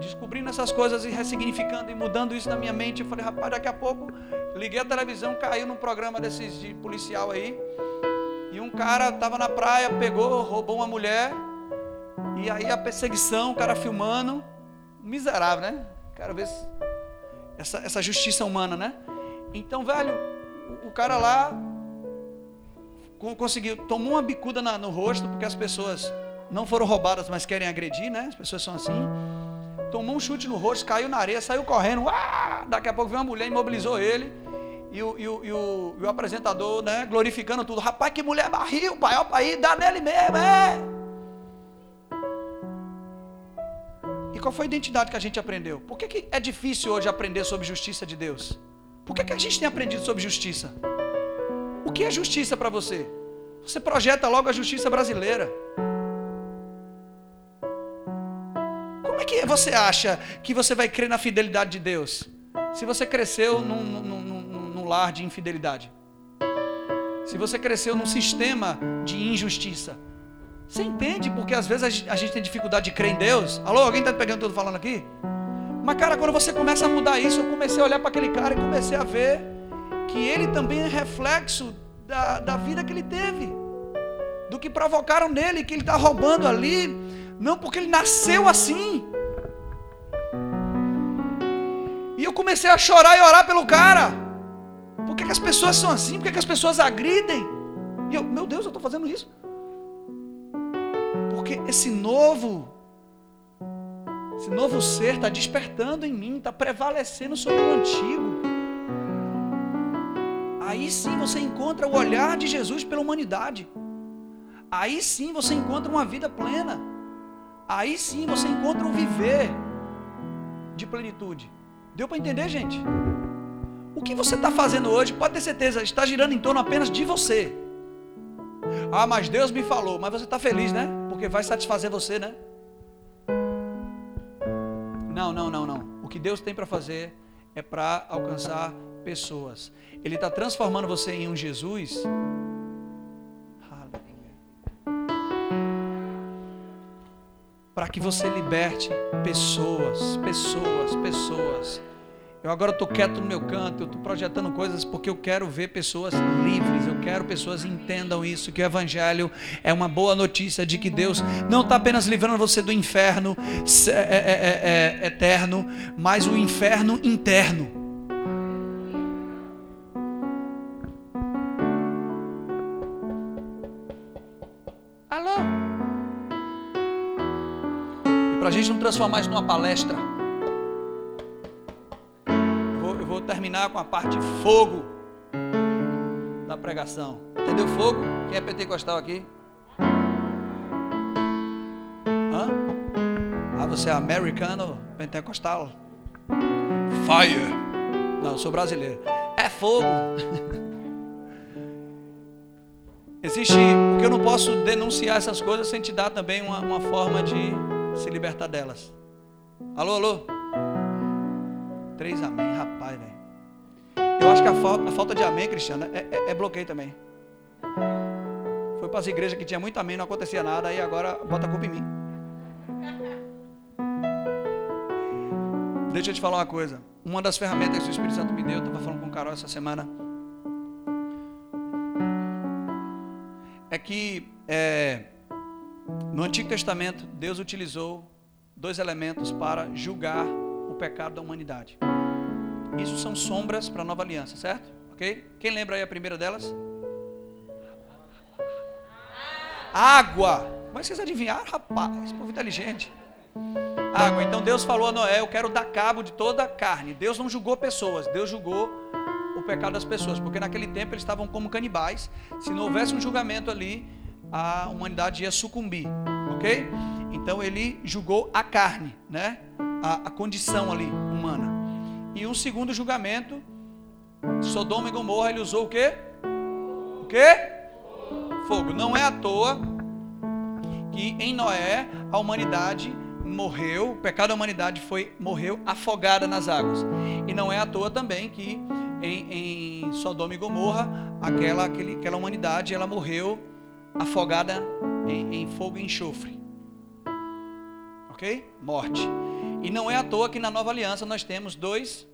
descobrindo essas coisas e ressignificando e mudando isso na minha mente. Eu falei, rapaz, daqui a pouco liguei a televisão, caiu num programa desses de policial aí. E um cara estava na praia, pegou, roubou uma mulher. E aí a perseguição, o cara filmando. Miserável, né? Quero ver essa, essa justiça humana, né? Então, velho, o, cara lá conseguiu, tomou uma bicuda na, no rosto, porque as pessoas não foram roubadas, mas querem agredir, né? As pessoas são assim. Tomou um chute no rosto, caiu na areia, saiu correndo. Ah! Daqui a pouco veio uma mulher, imobilizou ele. E o, e o, e o, e o apresentador, né, glorificando tudo. Rapaz, que mulher barril, pai, ó, pai, dá nele mesmo, é. E qual foi a identidade que a gente aprendeu? Por que, que é difícil hoje aprender sobre justiça de Deus? Por que, que a gente tem aprendido sobre justiça? O que é justiça para você? Você projeta logo a justiça brasileira. Como é que você acha que você vai crer na fidelidade de Deus? Se você cresceu num, num, lar de infidelidade. Se você cresceu num sistema de injustiça. Você entende porque às vezes a gente tem dificuldade de crer em Deus? Alô, alguém está pegando tudo falando aqui? Mas cara, quando você começa a mudar isso, eu comecei a olhar para aquele cara e comecei a ver que ele também é reflexo da, da vida que ele teve. Do que provocaram nele, que ele está roubando ali não, porque ele nasceu assim. E eu comecei a chorar e orar pelo cara. Que, que as pessoas são assim? Por que, que as pessoas agridem? E eu, meu Deus, eu estou fazendo isso. Porque esse novo, esse novo ser está despertando em mim, está prevalecendo sobre o antigo. Aí sim você encontra o olhar de Jesus pela humanidade. Aí sim você encontra uma vida plena. Aí sim você encontra um viver de plenitude. Deu para entender, gente? O que você está fazendo hoje, pode ter certeza, está girando em torno apenas de você. Ah, mas Deus me falou, mas você está feliz, né? Porque vai satisfazer você, né? Não, não, não, não. O que Deus tem para fazer é para alcançar pessoas. Ele está transformando você em um Jesus. Para que você liberte pessoas, pessoas, pessoas eu agora estou quieto no meu canto, eu estou projetando coisas porque eu quero ver pessoas livres, eu quero pessoas entendam isso, que o Evangelho é uma boa notícia de que Deus não está apenas livrando você do inferno é, é, é, é, eterno, mas o inferno interno. Alô? E para a gente não transformar isso numa palestra. Terminar com a parte fogo da pregação. Entendeu fogo? Quem é pentecostal aqui? Hã? Ah, você é americano, pentecostal? Fire. Não, eu sou brasileiro. É fogo. Existe, porque eu não posso denunciar essas coisas sem te dar também uma, uma forma de se libertar delas. Alô, alô? Três amém, rapaz, velho. Eu acho que a falta, a falta de amém, Cristiano, é, é, é bloqueio também. Foi para as igrejas que tinha muito amém, não acontecia nada, aí agora bota a culpa em mim. Deixa eu te falar uma coisa. Uma das ferramentas que o Espírito Santo me deu, eu estava falando com o Carol essa semana, é que é, no Antigo Testamento Deus utilizou dois elementos para julgar o pecado da humanidade. Isso são sombras para a nova aliança, certo? Ok? Quem lembra aí a primeira delas? Água. Mas vocês adivinharam, rapaz? Esse povo inteligente. Água. Então Deus falou a Noé: Eu quero dar cabo de toda a carne. Deus não julgou pessoas, Deus julgou o pecado das pessoas, porque naquele tempo eles estavam como canibais. Se não houvesse um julgamento ali, a humanidade ia sucumbir, ok? Então ele julgou a carne, né? A, a condição ali humana. E um segundo julgamento, Sodoma e Gomorra, ele usou o quê? O quê? Fogo. Não é à toa que em Noé a humanidade morreu, o pecado da humanidade foi morreu afogada nas águas. E não é à toa também que em, em Sodoma e Gomorra aquela, aquele, aquela humanidade ela morreu afogada em, em fogo e enxofre. Ok? Morte. E não é à toa que na nova aliança nós temos dois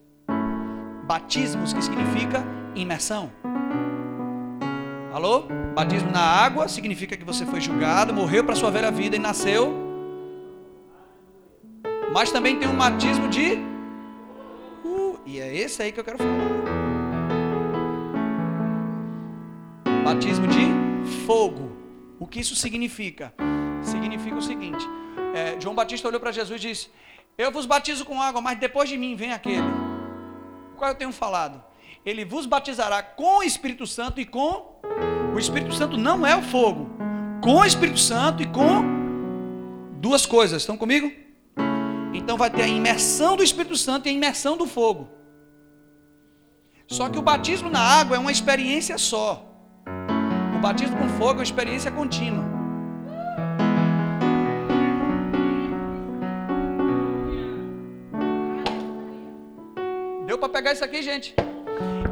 batismos, que significa imersão. Alô? Batismo na água significa que você foi julgado, morreu para sua velha vida e nasceu. Mas também tem um batismo de. Uh, e é esse aí que eu quero falar. Batismo de fogo. O que isso significa? Significa o seguinte: é, João Batista olhou para Jesus e disse: eu vos batizo com água, mas depois de mim vem aquele. Qual eu tenho falado? Ele vos batizará com o Espírito Santo e com. O Espírito Santo não é o fogo. Com o Espírito Santo e com duas coisas. Estão comigo? Então vai ter a imersão do Espírito Santo e a imersão do fogo. Só que o batismo na água é uma experiência só. O batismo com fogo é uma experiência contínua. Deu para pegar isso aqui, gente?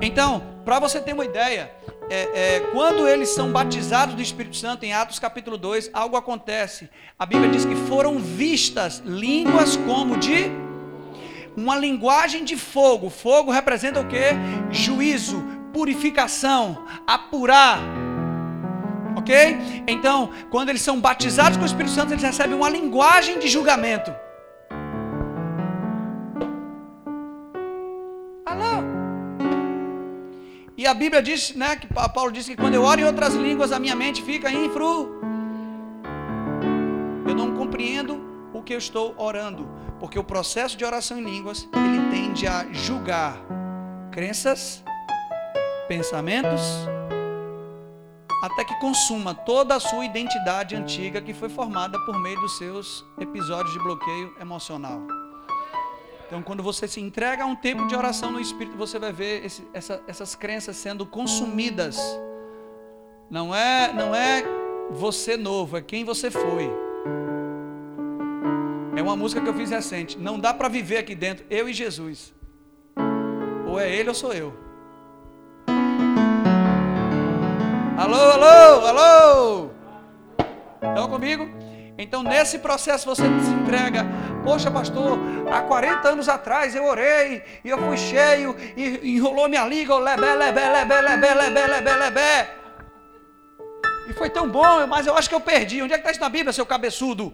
Então, para você ter uma ideia, é, é, quando eles são batizados do Espírito Santo, em Atos capítulo 2, algo acontece. A Bíblia diz que foram vistas línguas como de uma linguagem de fogo. Fogo representa o que? Juízo, purificação, apurar. Ok? Então, quando eles são batizados com o Espírito Santo, eles recebem uma linguagem de julgamento. E a Bíblia diz, né, que Paulo disse que quando eu oro em outras línguas, a minha mente fica infru. que eu estou orando, porque o processo de oração em línguas, ele tende a julgar crenças, pensamentos, até que consuma toda a sua identidade antiga que foi formada por meio dos seus episódios de bloqueio emocional. Então, quando você se entrega a um tempo de oração no Espírito, você vai ver esse, essa, essas crenças sendo consumidas. Não é, não é você novo, é quem você foi. É uma música que eu fiz recente. Não dá para viver aqui dentro, eu e Jesus. Ou é ele ou sou eu. Alô, alô, alô! Estão comigo? Então, nesse processo, você se entrega. Poxa, pastor, há 40 anos atrás eu orei e eu fui cheio e enrolou minha língua, lebé, lebé, lebé, lebé, lebé, lebé, lebé. E foi tão bom, mas eu acho que eu perdi. Onde é que está isso na Bíblia, seu cabeçudo?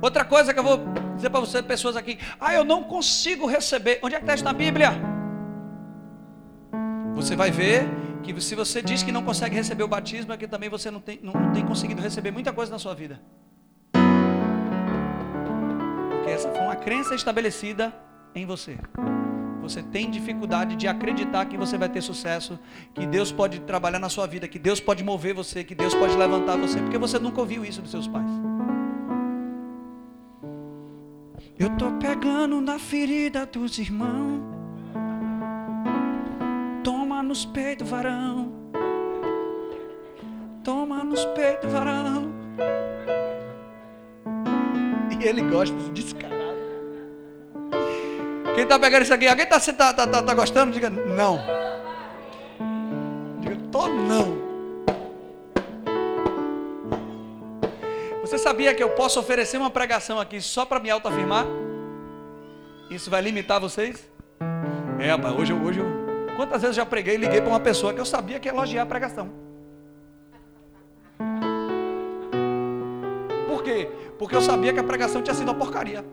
Outra coisa que eu vou dizer para você, pessoas aqui, ah, eu não consigo receber. Onde é que está isso na Bíblia? Você vai ver que se você diz que não consegue receber o batismo, é que também você não tem, não, não tem conseguido receber muita coisa na sua vida. Porque essa foi uma crença estabelecida em você. Você tem dificuldade de acreditar que você vai ter sucesso, que Deus pode trabalhar na sua vida, que Deus pode mover você, que Deus pode levantar você, porque você nunca ouviu isso dos seus pais. Eu tô pegando na ferida dos irmãos. Nos peitos, varão. Toma nos peitos, varão. E ele gosta de descarado. Quem tá pegando isso aqui? Alguém tá, tá, tá, tá, tá gostando? Diga não. Diga, tô não. Você sabia que eu posso oferecer uma pregação aqui só para me autoafirmar? Isso vai limitar vocês? É, rapaz, hoje, hoje eu. Quantas vezes já preguei e liguei para uma pessoa que eu sabia que ia elogiar a pregação? Por quê? Porque eu sabia que a pregação tinha sido uma porcaria.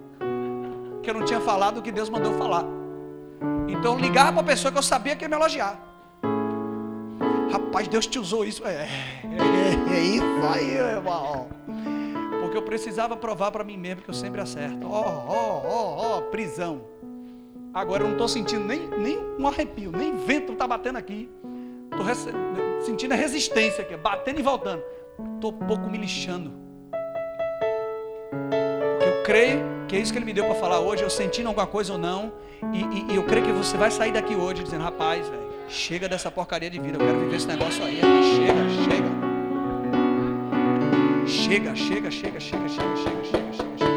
Que eu não tinha falado o que Deus mandou falar. Então eu ligava para a pessoa que eu sabia que ia me elogiar. Rapaz, Deus te usou isso. É, é, é isso aí, irmão porque eu precisava provar para mim mesmo que eu sempre acerto. Ó, ó, ó, ó, prisão. Agora eu não estou sentindo nem, nem um arrepio, nem vento está batendo aqui. Estou sentindo a resistência aqui, batendo e voltando. Estou pouco me lixando. Porque eu creio que é isso que ele me deu para falar hoje. Eu sentindo alguma coisa ou não. E, e, e, eu creio que você vai sair daqui hoje dizendo: rapaz, velho, chega dessa porcaria de vida. Eu quero viver esse negócio aí. Chega, chega. Chega, chega, chega, chega, chega, chega, chega, chega. Tem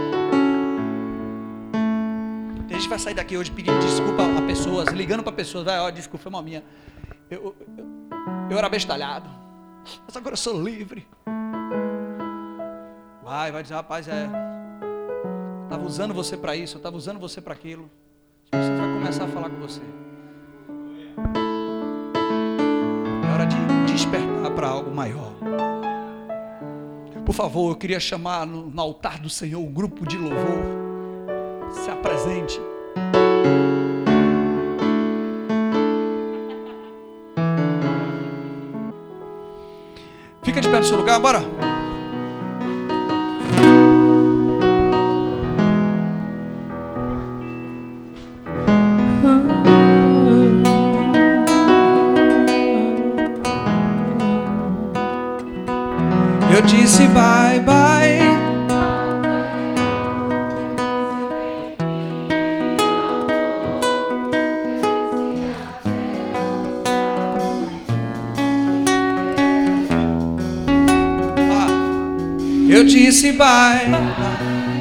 vai sair daqui hoje pedindo desculpa a pessoas, ligando para pessoas, vai, ó, desculpa, foi mal minha. Eu, eu, eu era bestalhado, mas agora eu sou livre. Vai, vai dizer, rapaz, é. Estava usando você para isso, eu estava usando você para aquilo. Você vai começar a falar com você. É hora de despertar para algo maior. Por favor, eu queria chamar no, no altar do Senhor o um grupo de louvor. Se apresente. Fica de pé no seu lugar, bora. Disse bye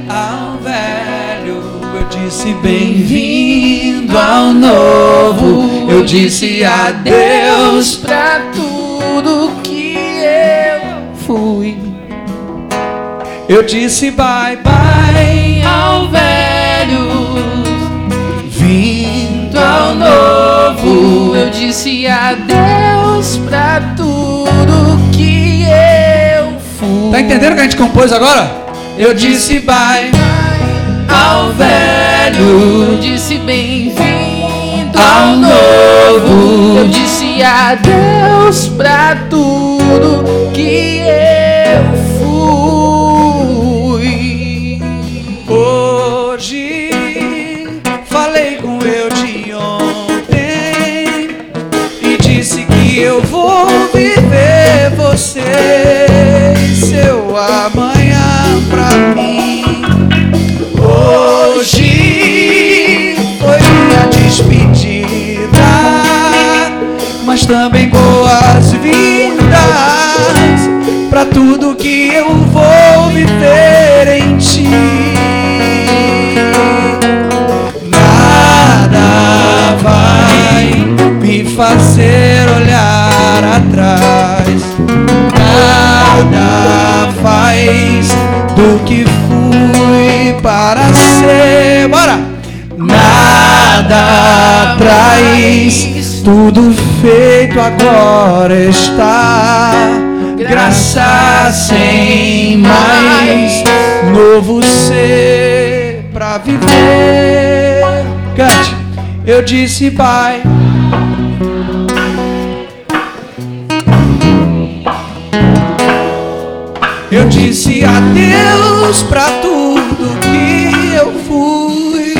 ao velho, eu disse bem-vindo ao novo, eu disse adeus pra tudo que eu fui. Eu disse bye bye ao velho, vindo ao novo. Eu disse adeus pra tudo que. Tá entendendo o que a gente compôs agora? Eu disse bye ao velho, eu disse bem-vindo ao novo. Eu disse adeus pra tudo que você seu amanhã pra mim. Hoje foi minha despedida, mas também boas-vindas para tudo que eu vou viver em ti. Nada vai me fazer olhar atrás. Nada faz do que fui para ser. Bora! Nada traz, tudo feito agora está. Graça sem mais, novo ser pra viver. Cante, eu disse, Pai. Eu disse adeus pra tudo que eu fui.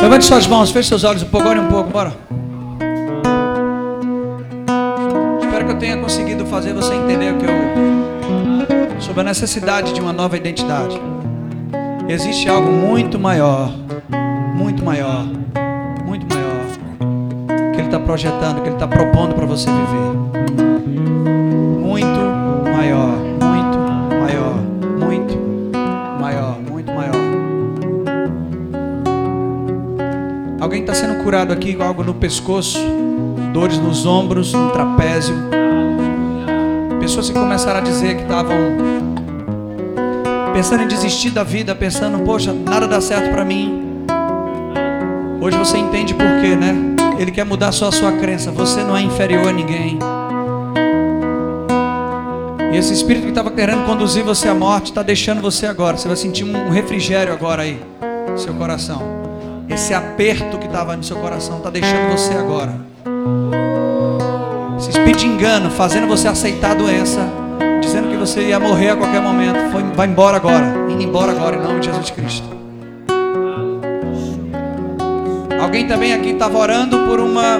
Levante suas mãos, feche seus olhos um pouco, olhe um pouco, bora. Fazer você entender o que eu. sobre a necessidade de uma nova identidade. Existe algo muito maior, muito maior, muito maior, que Ele está projetando, que Ele está propondo para você viver. Muito maior, muito maior, muito maior, muito maior. Alguém está sendo curado aqui com algo no pescoço, dores nos ombros, no trapézio. Pessoas que começaram a dizer que estavam pensando em desistir da vida, pensando, poxa, nada dá certo para mim. Hoje você entende por quê, né? Ele quer mudar só a sua crença. Você não é inferior a ninguém. E esse espírito que estava querendo conduzir você à morte está deixando você agora. Você vai sentir um refrigério agora aí, no seu coração. Esse aperto que estava no seu coração está deixando você agora. De engano fazendo você aceitar a doença, dizendo que você ia morrer a qualquer momento, foi, vai embora agora, indo embora agora em nome de Jesus Cristo. Alguém também aqui estava orando por uma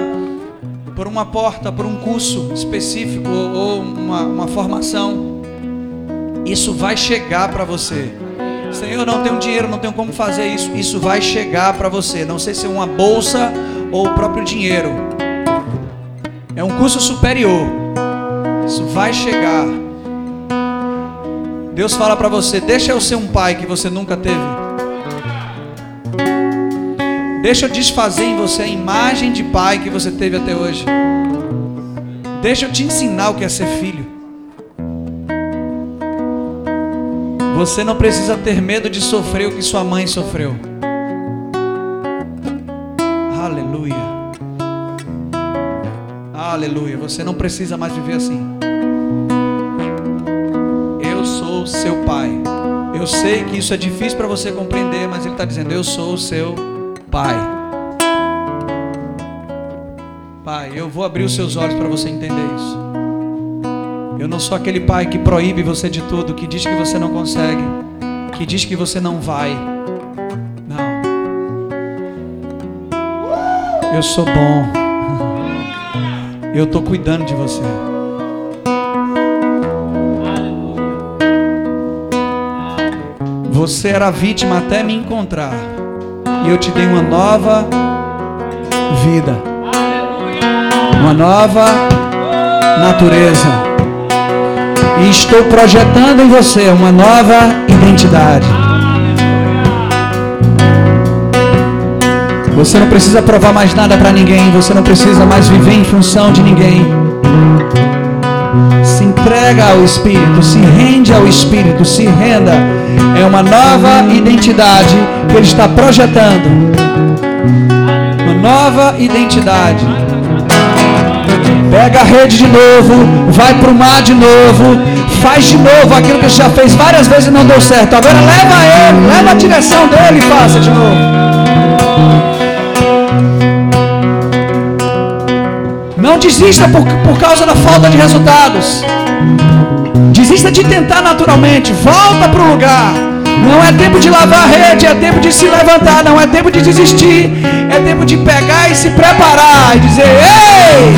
por uma porta, por um curso específico ou uma, uma formação. Isso vai chegar para você. Senhor, não tenho dinheiro, não tenho como fazer isso. Isso vai chegar para você. Não sei se é uma bolsa ou o próprio dinheiro. É um curso superior. Isso vai chegar. Deus fala para você: deixa eu ser um pai que você nunca teve. Deixa eu desfazer em você a imagem de pai que você teve até hoje. Deixa eu te ensinar o que é ser filho. Você não precisa ter medo de sofrer o que sua mãe sofreu. Aleluia. Aleluia. Você não precisa mais viver assim. Eu sou seu pai. Eu sei que isso é difícil para você compreender, mas ele está dizendo: Eu sou seu pai. Pai, eu vou abrir os seus olhos para você entender isso. Eu não sou aquele pai que proíbe você de tudo, que diz que você não consegue, que diz que você não vai. Não. Eu sou bom. Eu estou cuidando de você. Você era vítima até me encontrar. E eu te dei uma nova vida. Uma nova natureza. E estou projetando em você uma nova identidade. Você não precisa provar mais nada para ninguém. Você não precisa mais viver em função de ninguém. Se entrega ao Espírito, se rende ao Espírito, se renda. É uma nova identidade que Ele está projetando. Uma nova identidade. Pega a rede de novo, vai para o mar de novo, faz de novo aquilo que já fez várias vezes e não deu certo. Agora leva ele, leva a direção dele e faça de novo. Desista por, por causa da falta de resultados. Desista de tentar naturalmente. Volta para o lugar. Não é tempo de lavar a rede, é tempo de se levantar. Não é tempo de desistir. É tempo de pegar e se preparar e dizer: Ei!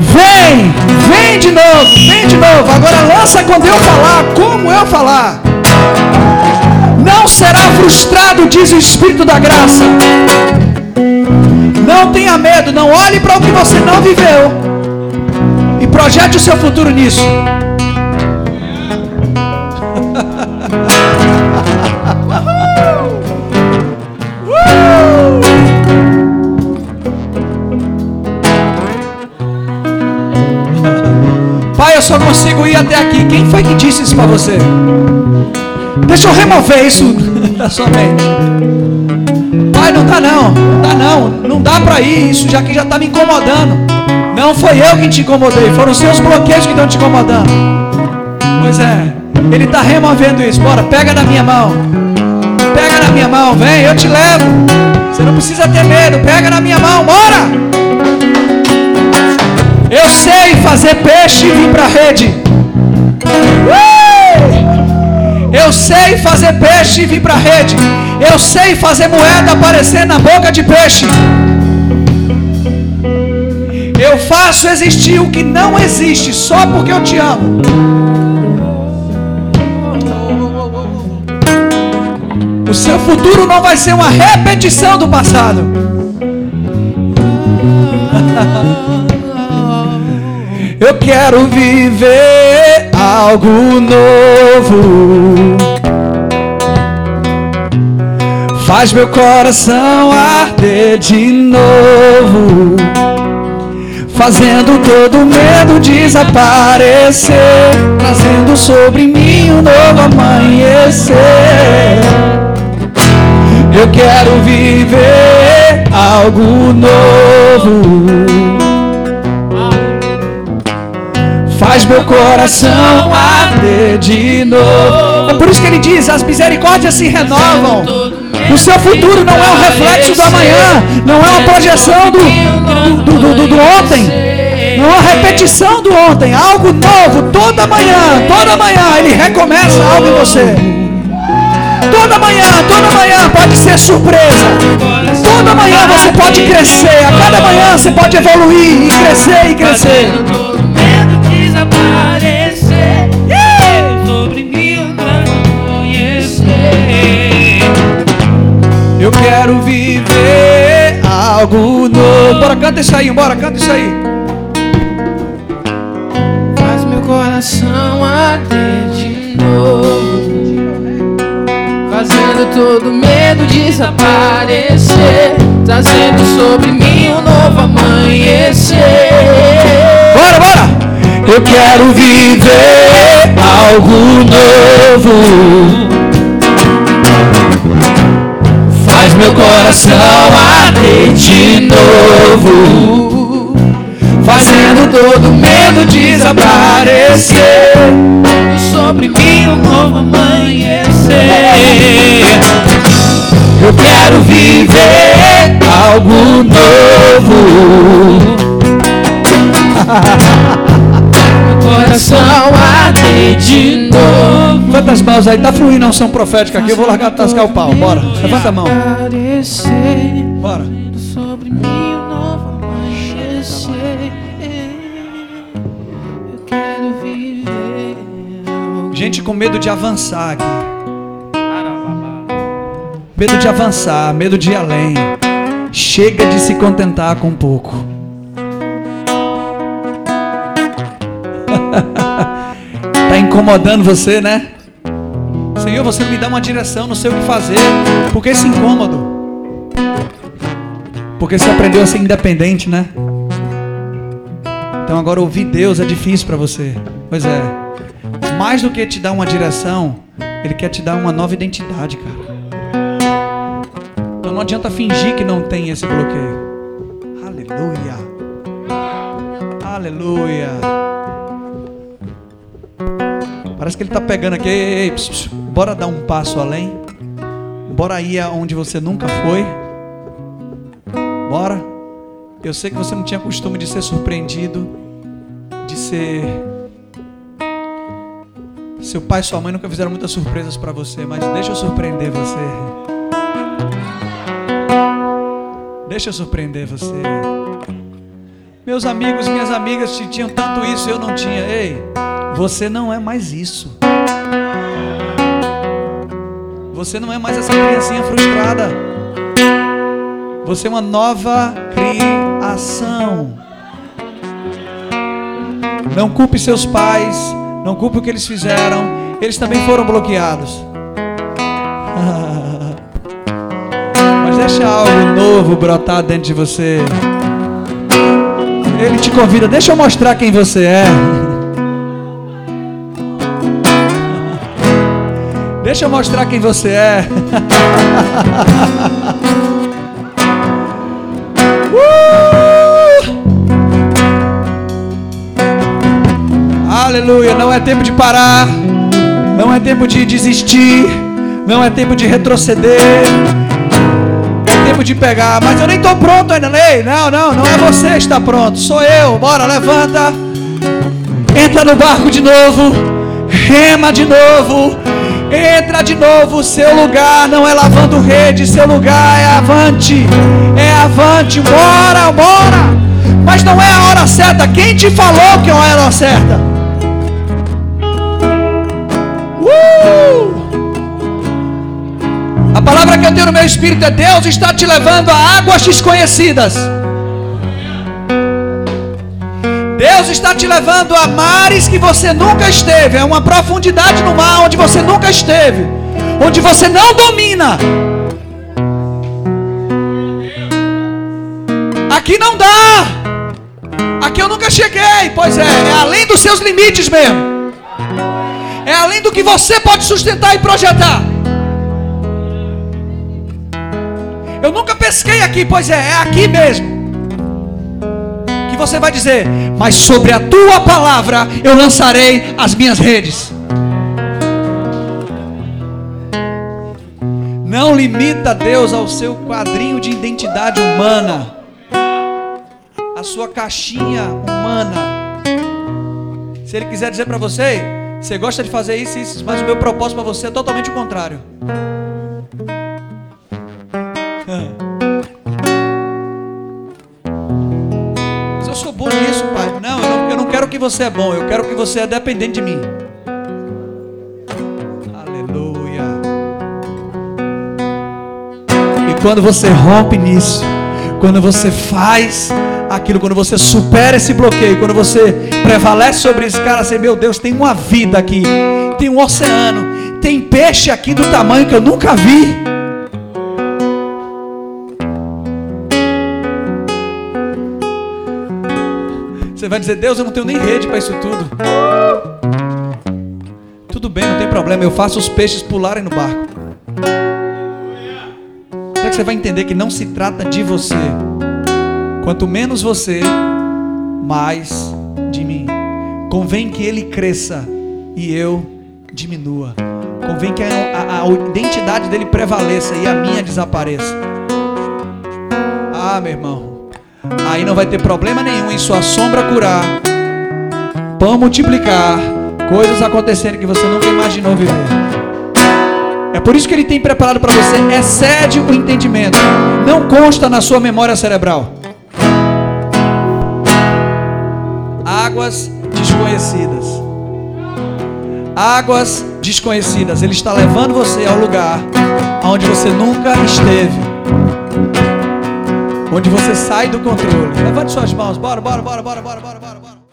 Vem! Vem de novo! Vem de novo! Agora lança quando eu falar, como eu falar. Não será frustrado, diz o Espírito da Graça. Não tenha medo, não olhe para o que você não viveu e projete o seu futuro nisso. Pai, eu só consigo ir até aqui. Quem foi que disse isso para você? Deixa eu remover isso da sua mente. Não dá não, não dá não, não dá para ir, isso já que já está me incomodando. Não foi eu que te incomodei, foram seus bloqueios que estão te incomodando. Pois é, ele está removendo isso. Bora, pega na minha mão. Pega na minha mão, vem, eu te levo. Você não precisa ter medo, pega na minha mão, bora. Eu sei fazer peixe e vir para a rede. Eu sei fazer peixe e vir para a rede. Eu sei fazer moeda aparecer na boca de peixe. Eu faço existir o que não existe só porque eu te amo. O seu futuro não vai ser uma repetição do passado. Eu quero viver algo novo. Faz meu coração arder de novo. Fazendo todo medo desaparecer. Trazendo sobre mim um novo amanhecer. Eu quero viver algo novo. Faz meu coração arder de novo. É por isso que ele diz: as misericórdias se renovam. O seu futuro não é um reflexo do amanhã, não é uma projeção do, do, do, do, do ontem, não é uma repetição do ontem, algo novo toda manhã, toda manhã ele recomeça algo em você. Toda manhã, toda manhã pode ser surpresa. Toda manhã você pode crescer. A cada manhã você pode evoluir e crescer e crescer canta isso aí, bora, canta isso aí. Faz meu coração arder de novo. Fazendo todo medo desaparecer. Trazendo sobre mim um novo amanhecer. Bora, bora! Eu quero viver algo novo. Meu coração arder de novo. Fazendo todo medo desaparecer. E sobre mim um novo amanhecer. Eu quero viver algo novo. coração arde de novo. Levanta as mãos aí, tá fluindo a unção profética aqui. Eu vou largar tascar o pau. Bora, levanta a mão. Bora. Sobre mim um novo amanhecer. Eu quero viver. Gente com medo de avançar aqui. Medo de avançar, medo de ir além. Chega de se contentar com pouco. Incomodando você, né? Senhor, você me dá uma direção, não sei o que fazer. Por que esse incômodo? Porque você aprendeu a ser independente, né? Então agora ouvir Deus é difícil para você. Pois é. Mais do que te dar uma direção, Ele quer te dar uma nova identidade, cara. Então não adianta fingir que não tem esse bloqueio. Aleluia. Aleluia. Parece que ele está pegando aqui. Ei, ei, bora dar um passo além. Bora ir aonde você nunca foi. Bora. Eu sei que você não tinha costume de ser surpreendido, de ser. Seu pai e sua mãe nunca fizeram muitas surpresas para você, mas deixa eu surpreender você. Deixa eu surpreender você. Meus amigos, minhas amigas tinham tanto isso, eu não tinha. Ei, você não é mais isso. Você não é mais essa criancinha frustrada. Você é uma nova criação. Não culpe seus pais, não culpe o que eles fizeram. Eles também foram bloqueados. Mas deixa algo novo brotar dentro de você. Ele te convida, deixa eu mostrar quem você é. Deixa eu mostrar quem você é. uh! Aleluia, não é tempo de parar. Não é tempo de desistir. Não é tempo de retroceder. É tempo de pegar. Mas eu nem estou pronto ainda, Ney. Não, não, não é você que está pronto. Sou eu. Bora, levanta. Entra no barco de novo. Rema de novo. Entra de novo, seu lugar não é lavando rede, seu lugar é avante, é avante, bora, bora. Mas não é a hora certa. Quem te falou que é a hora certa? Uh! A palavra que eu tenho no meu espírito é Deus está te levando a águas desconhecidas. Deus está te levando a mares que você nunca esteve. É uma profundidade no mar onde você nunca esteve. Onde você não domina. Aqui não dá. Aqui eu nunca cheguei. Pois é, é além dos seus limites mesmo. É além do que você pode sustentar e projetar. Eu nunca pesquei aqui, pois é, é aqui mesmo você vai dizer: Mas sobre a tua palavra eu lançarei as minhas redes. Não limita Deus ao seu quadrinho de identidade humana, a sua caixinha humana. Se Ele quiser dizer para você, você gosta de fazer isso, isso, mas o meu propósito para você é totalmente o contrário. Que você é bom, eu quero que você é dependente de mim. Aleluia. E quando você rompe nisso, quando você faz aquilo, quando você supera esse bloqueio, quando você prevalece sobre esse cara, assim, meu Deus, tem uma vida aqui, tem um oceano, tem peixe aqui do tamanho que eu nunca vi. Você vai dizer, Deus, eu não tenho nem rede para isso tudo. Tudo bem, não tem problema, eu faço os peixes pularem no barco. Será que você vai entender que não se trata de você. Quanto menos você, mais de mim. Convém que ele cresça e eu diminua. Convém que a, a, a identidade dele prevaleça e a minha desapareça. Ah, meu irmão. Aí não vai ter problema nenhum em sua sombra curar, pão multiplicar, coisas acontecerem que você nunca imaginou viver. É por isso que ele tem preparado para você, excede o entendimento, não consta na sua memória cerebral. Águas desconhecidas. Águas desconhecidas. Ele está levando você ao lugar onde você nunca esteve onde você sai do controle. Levante suas mãos, bora, bora, bora, bora, bora, bora, bora.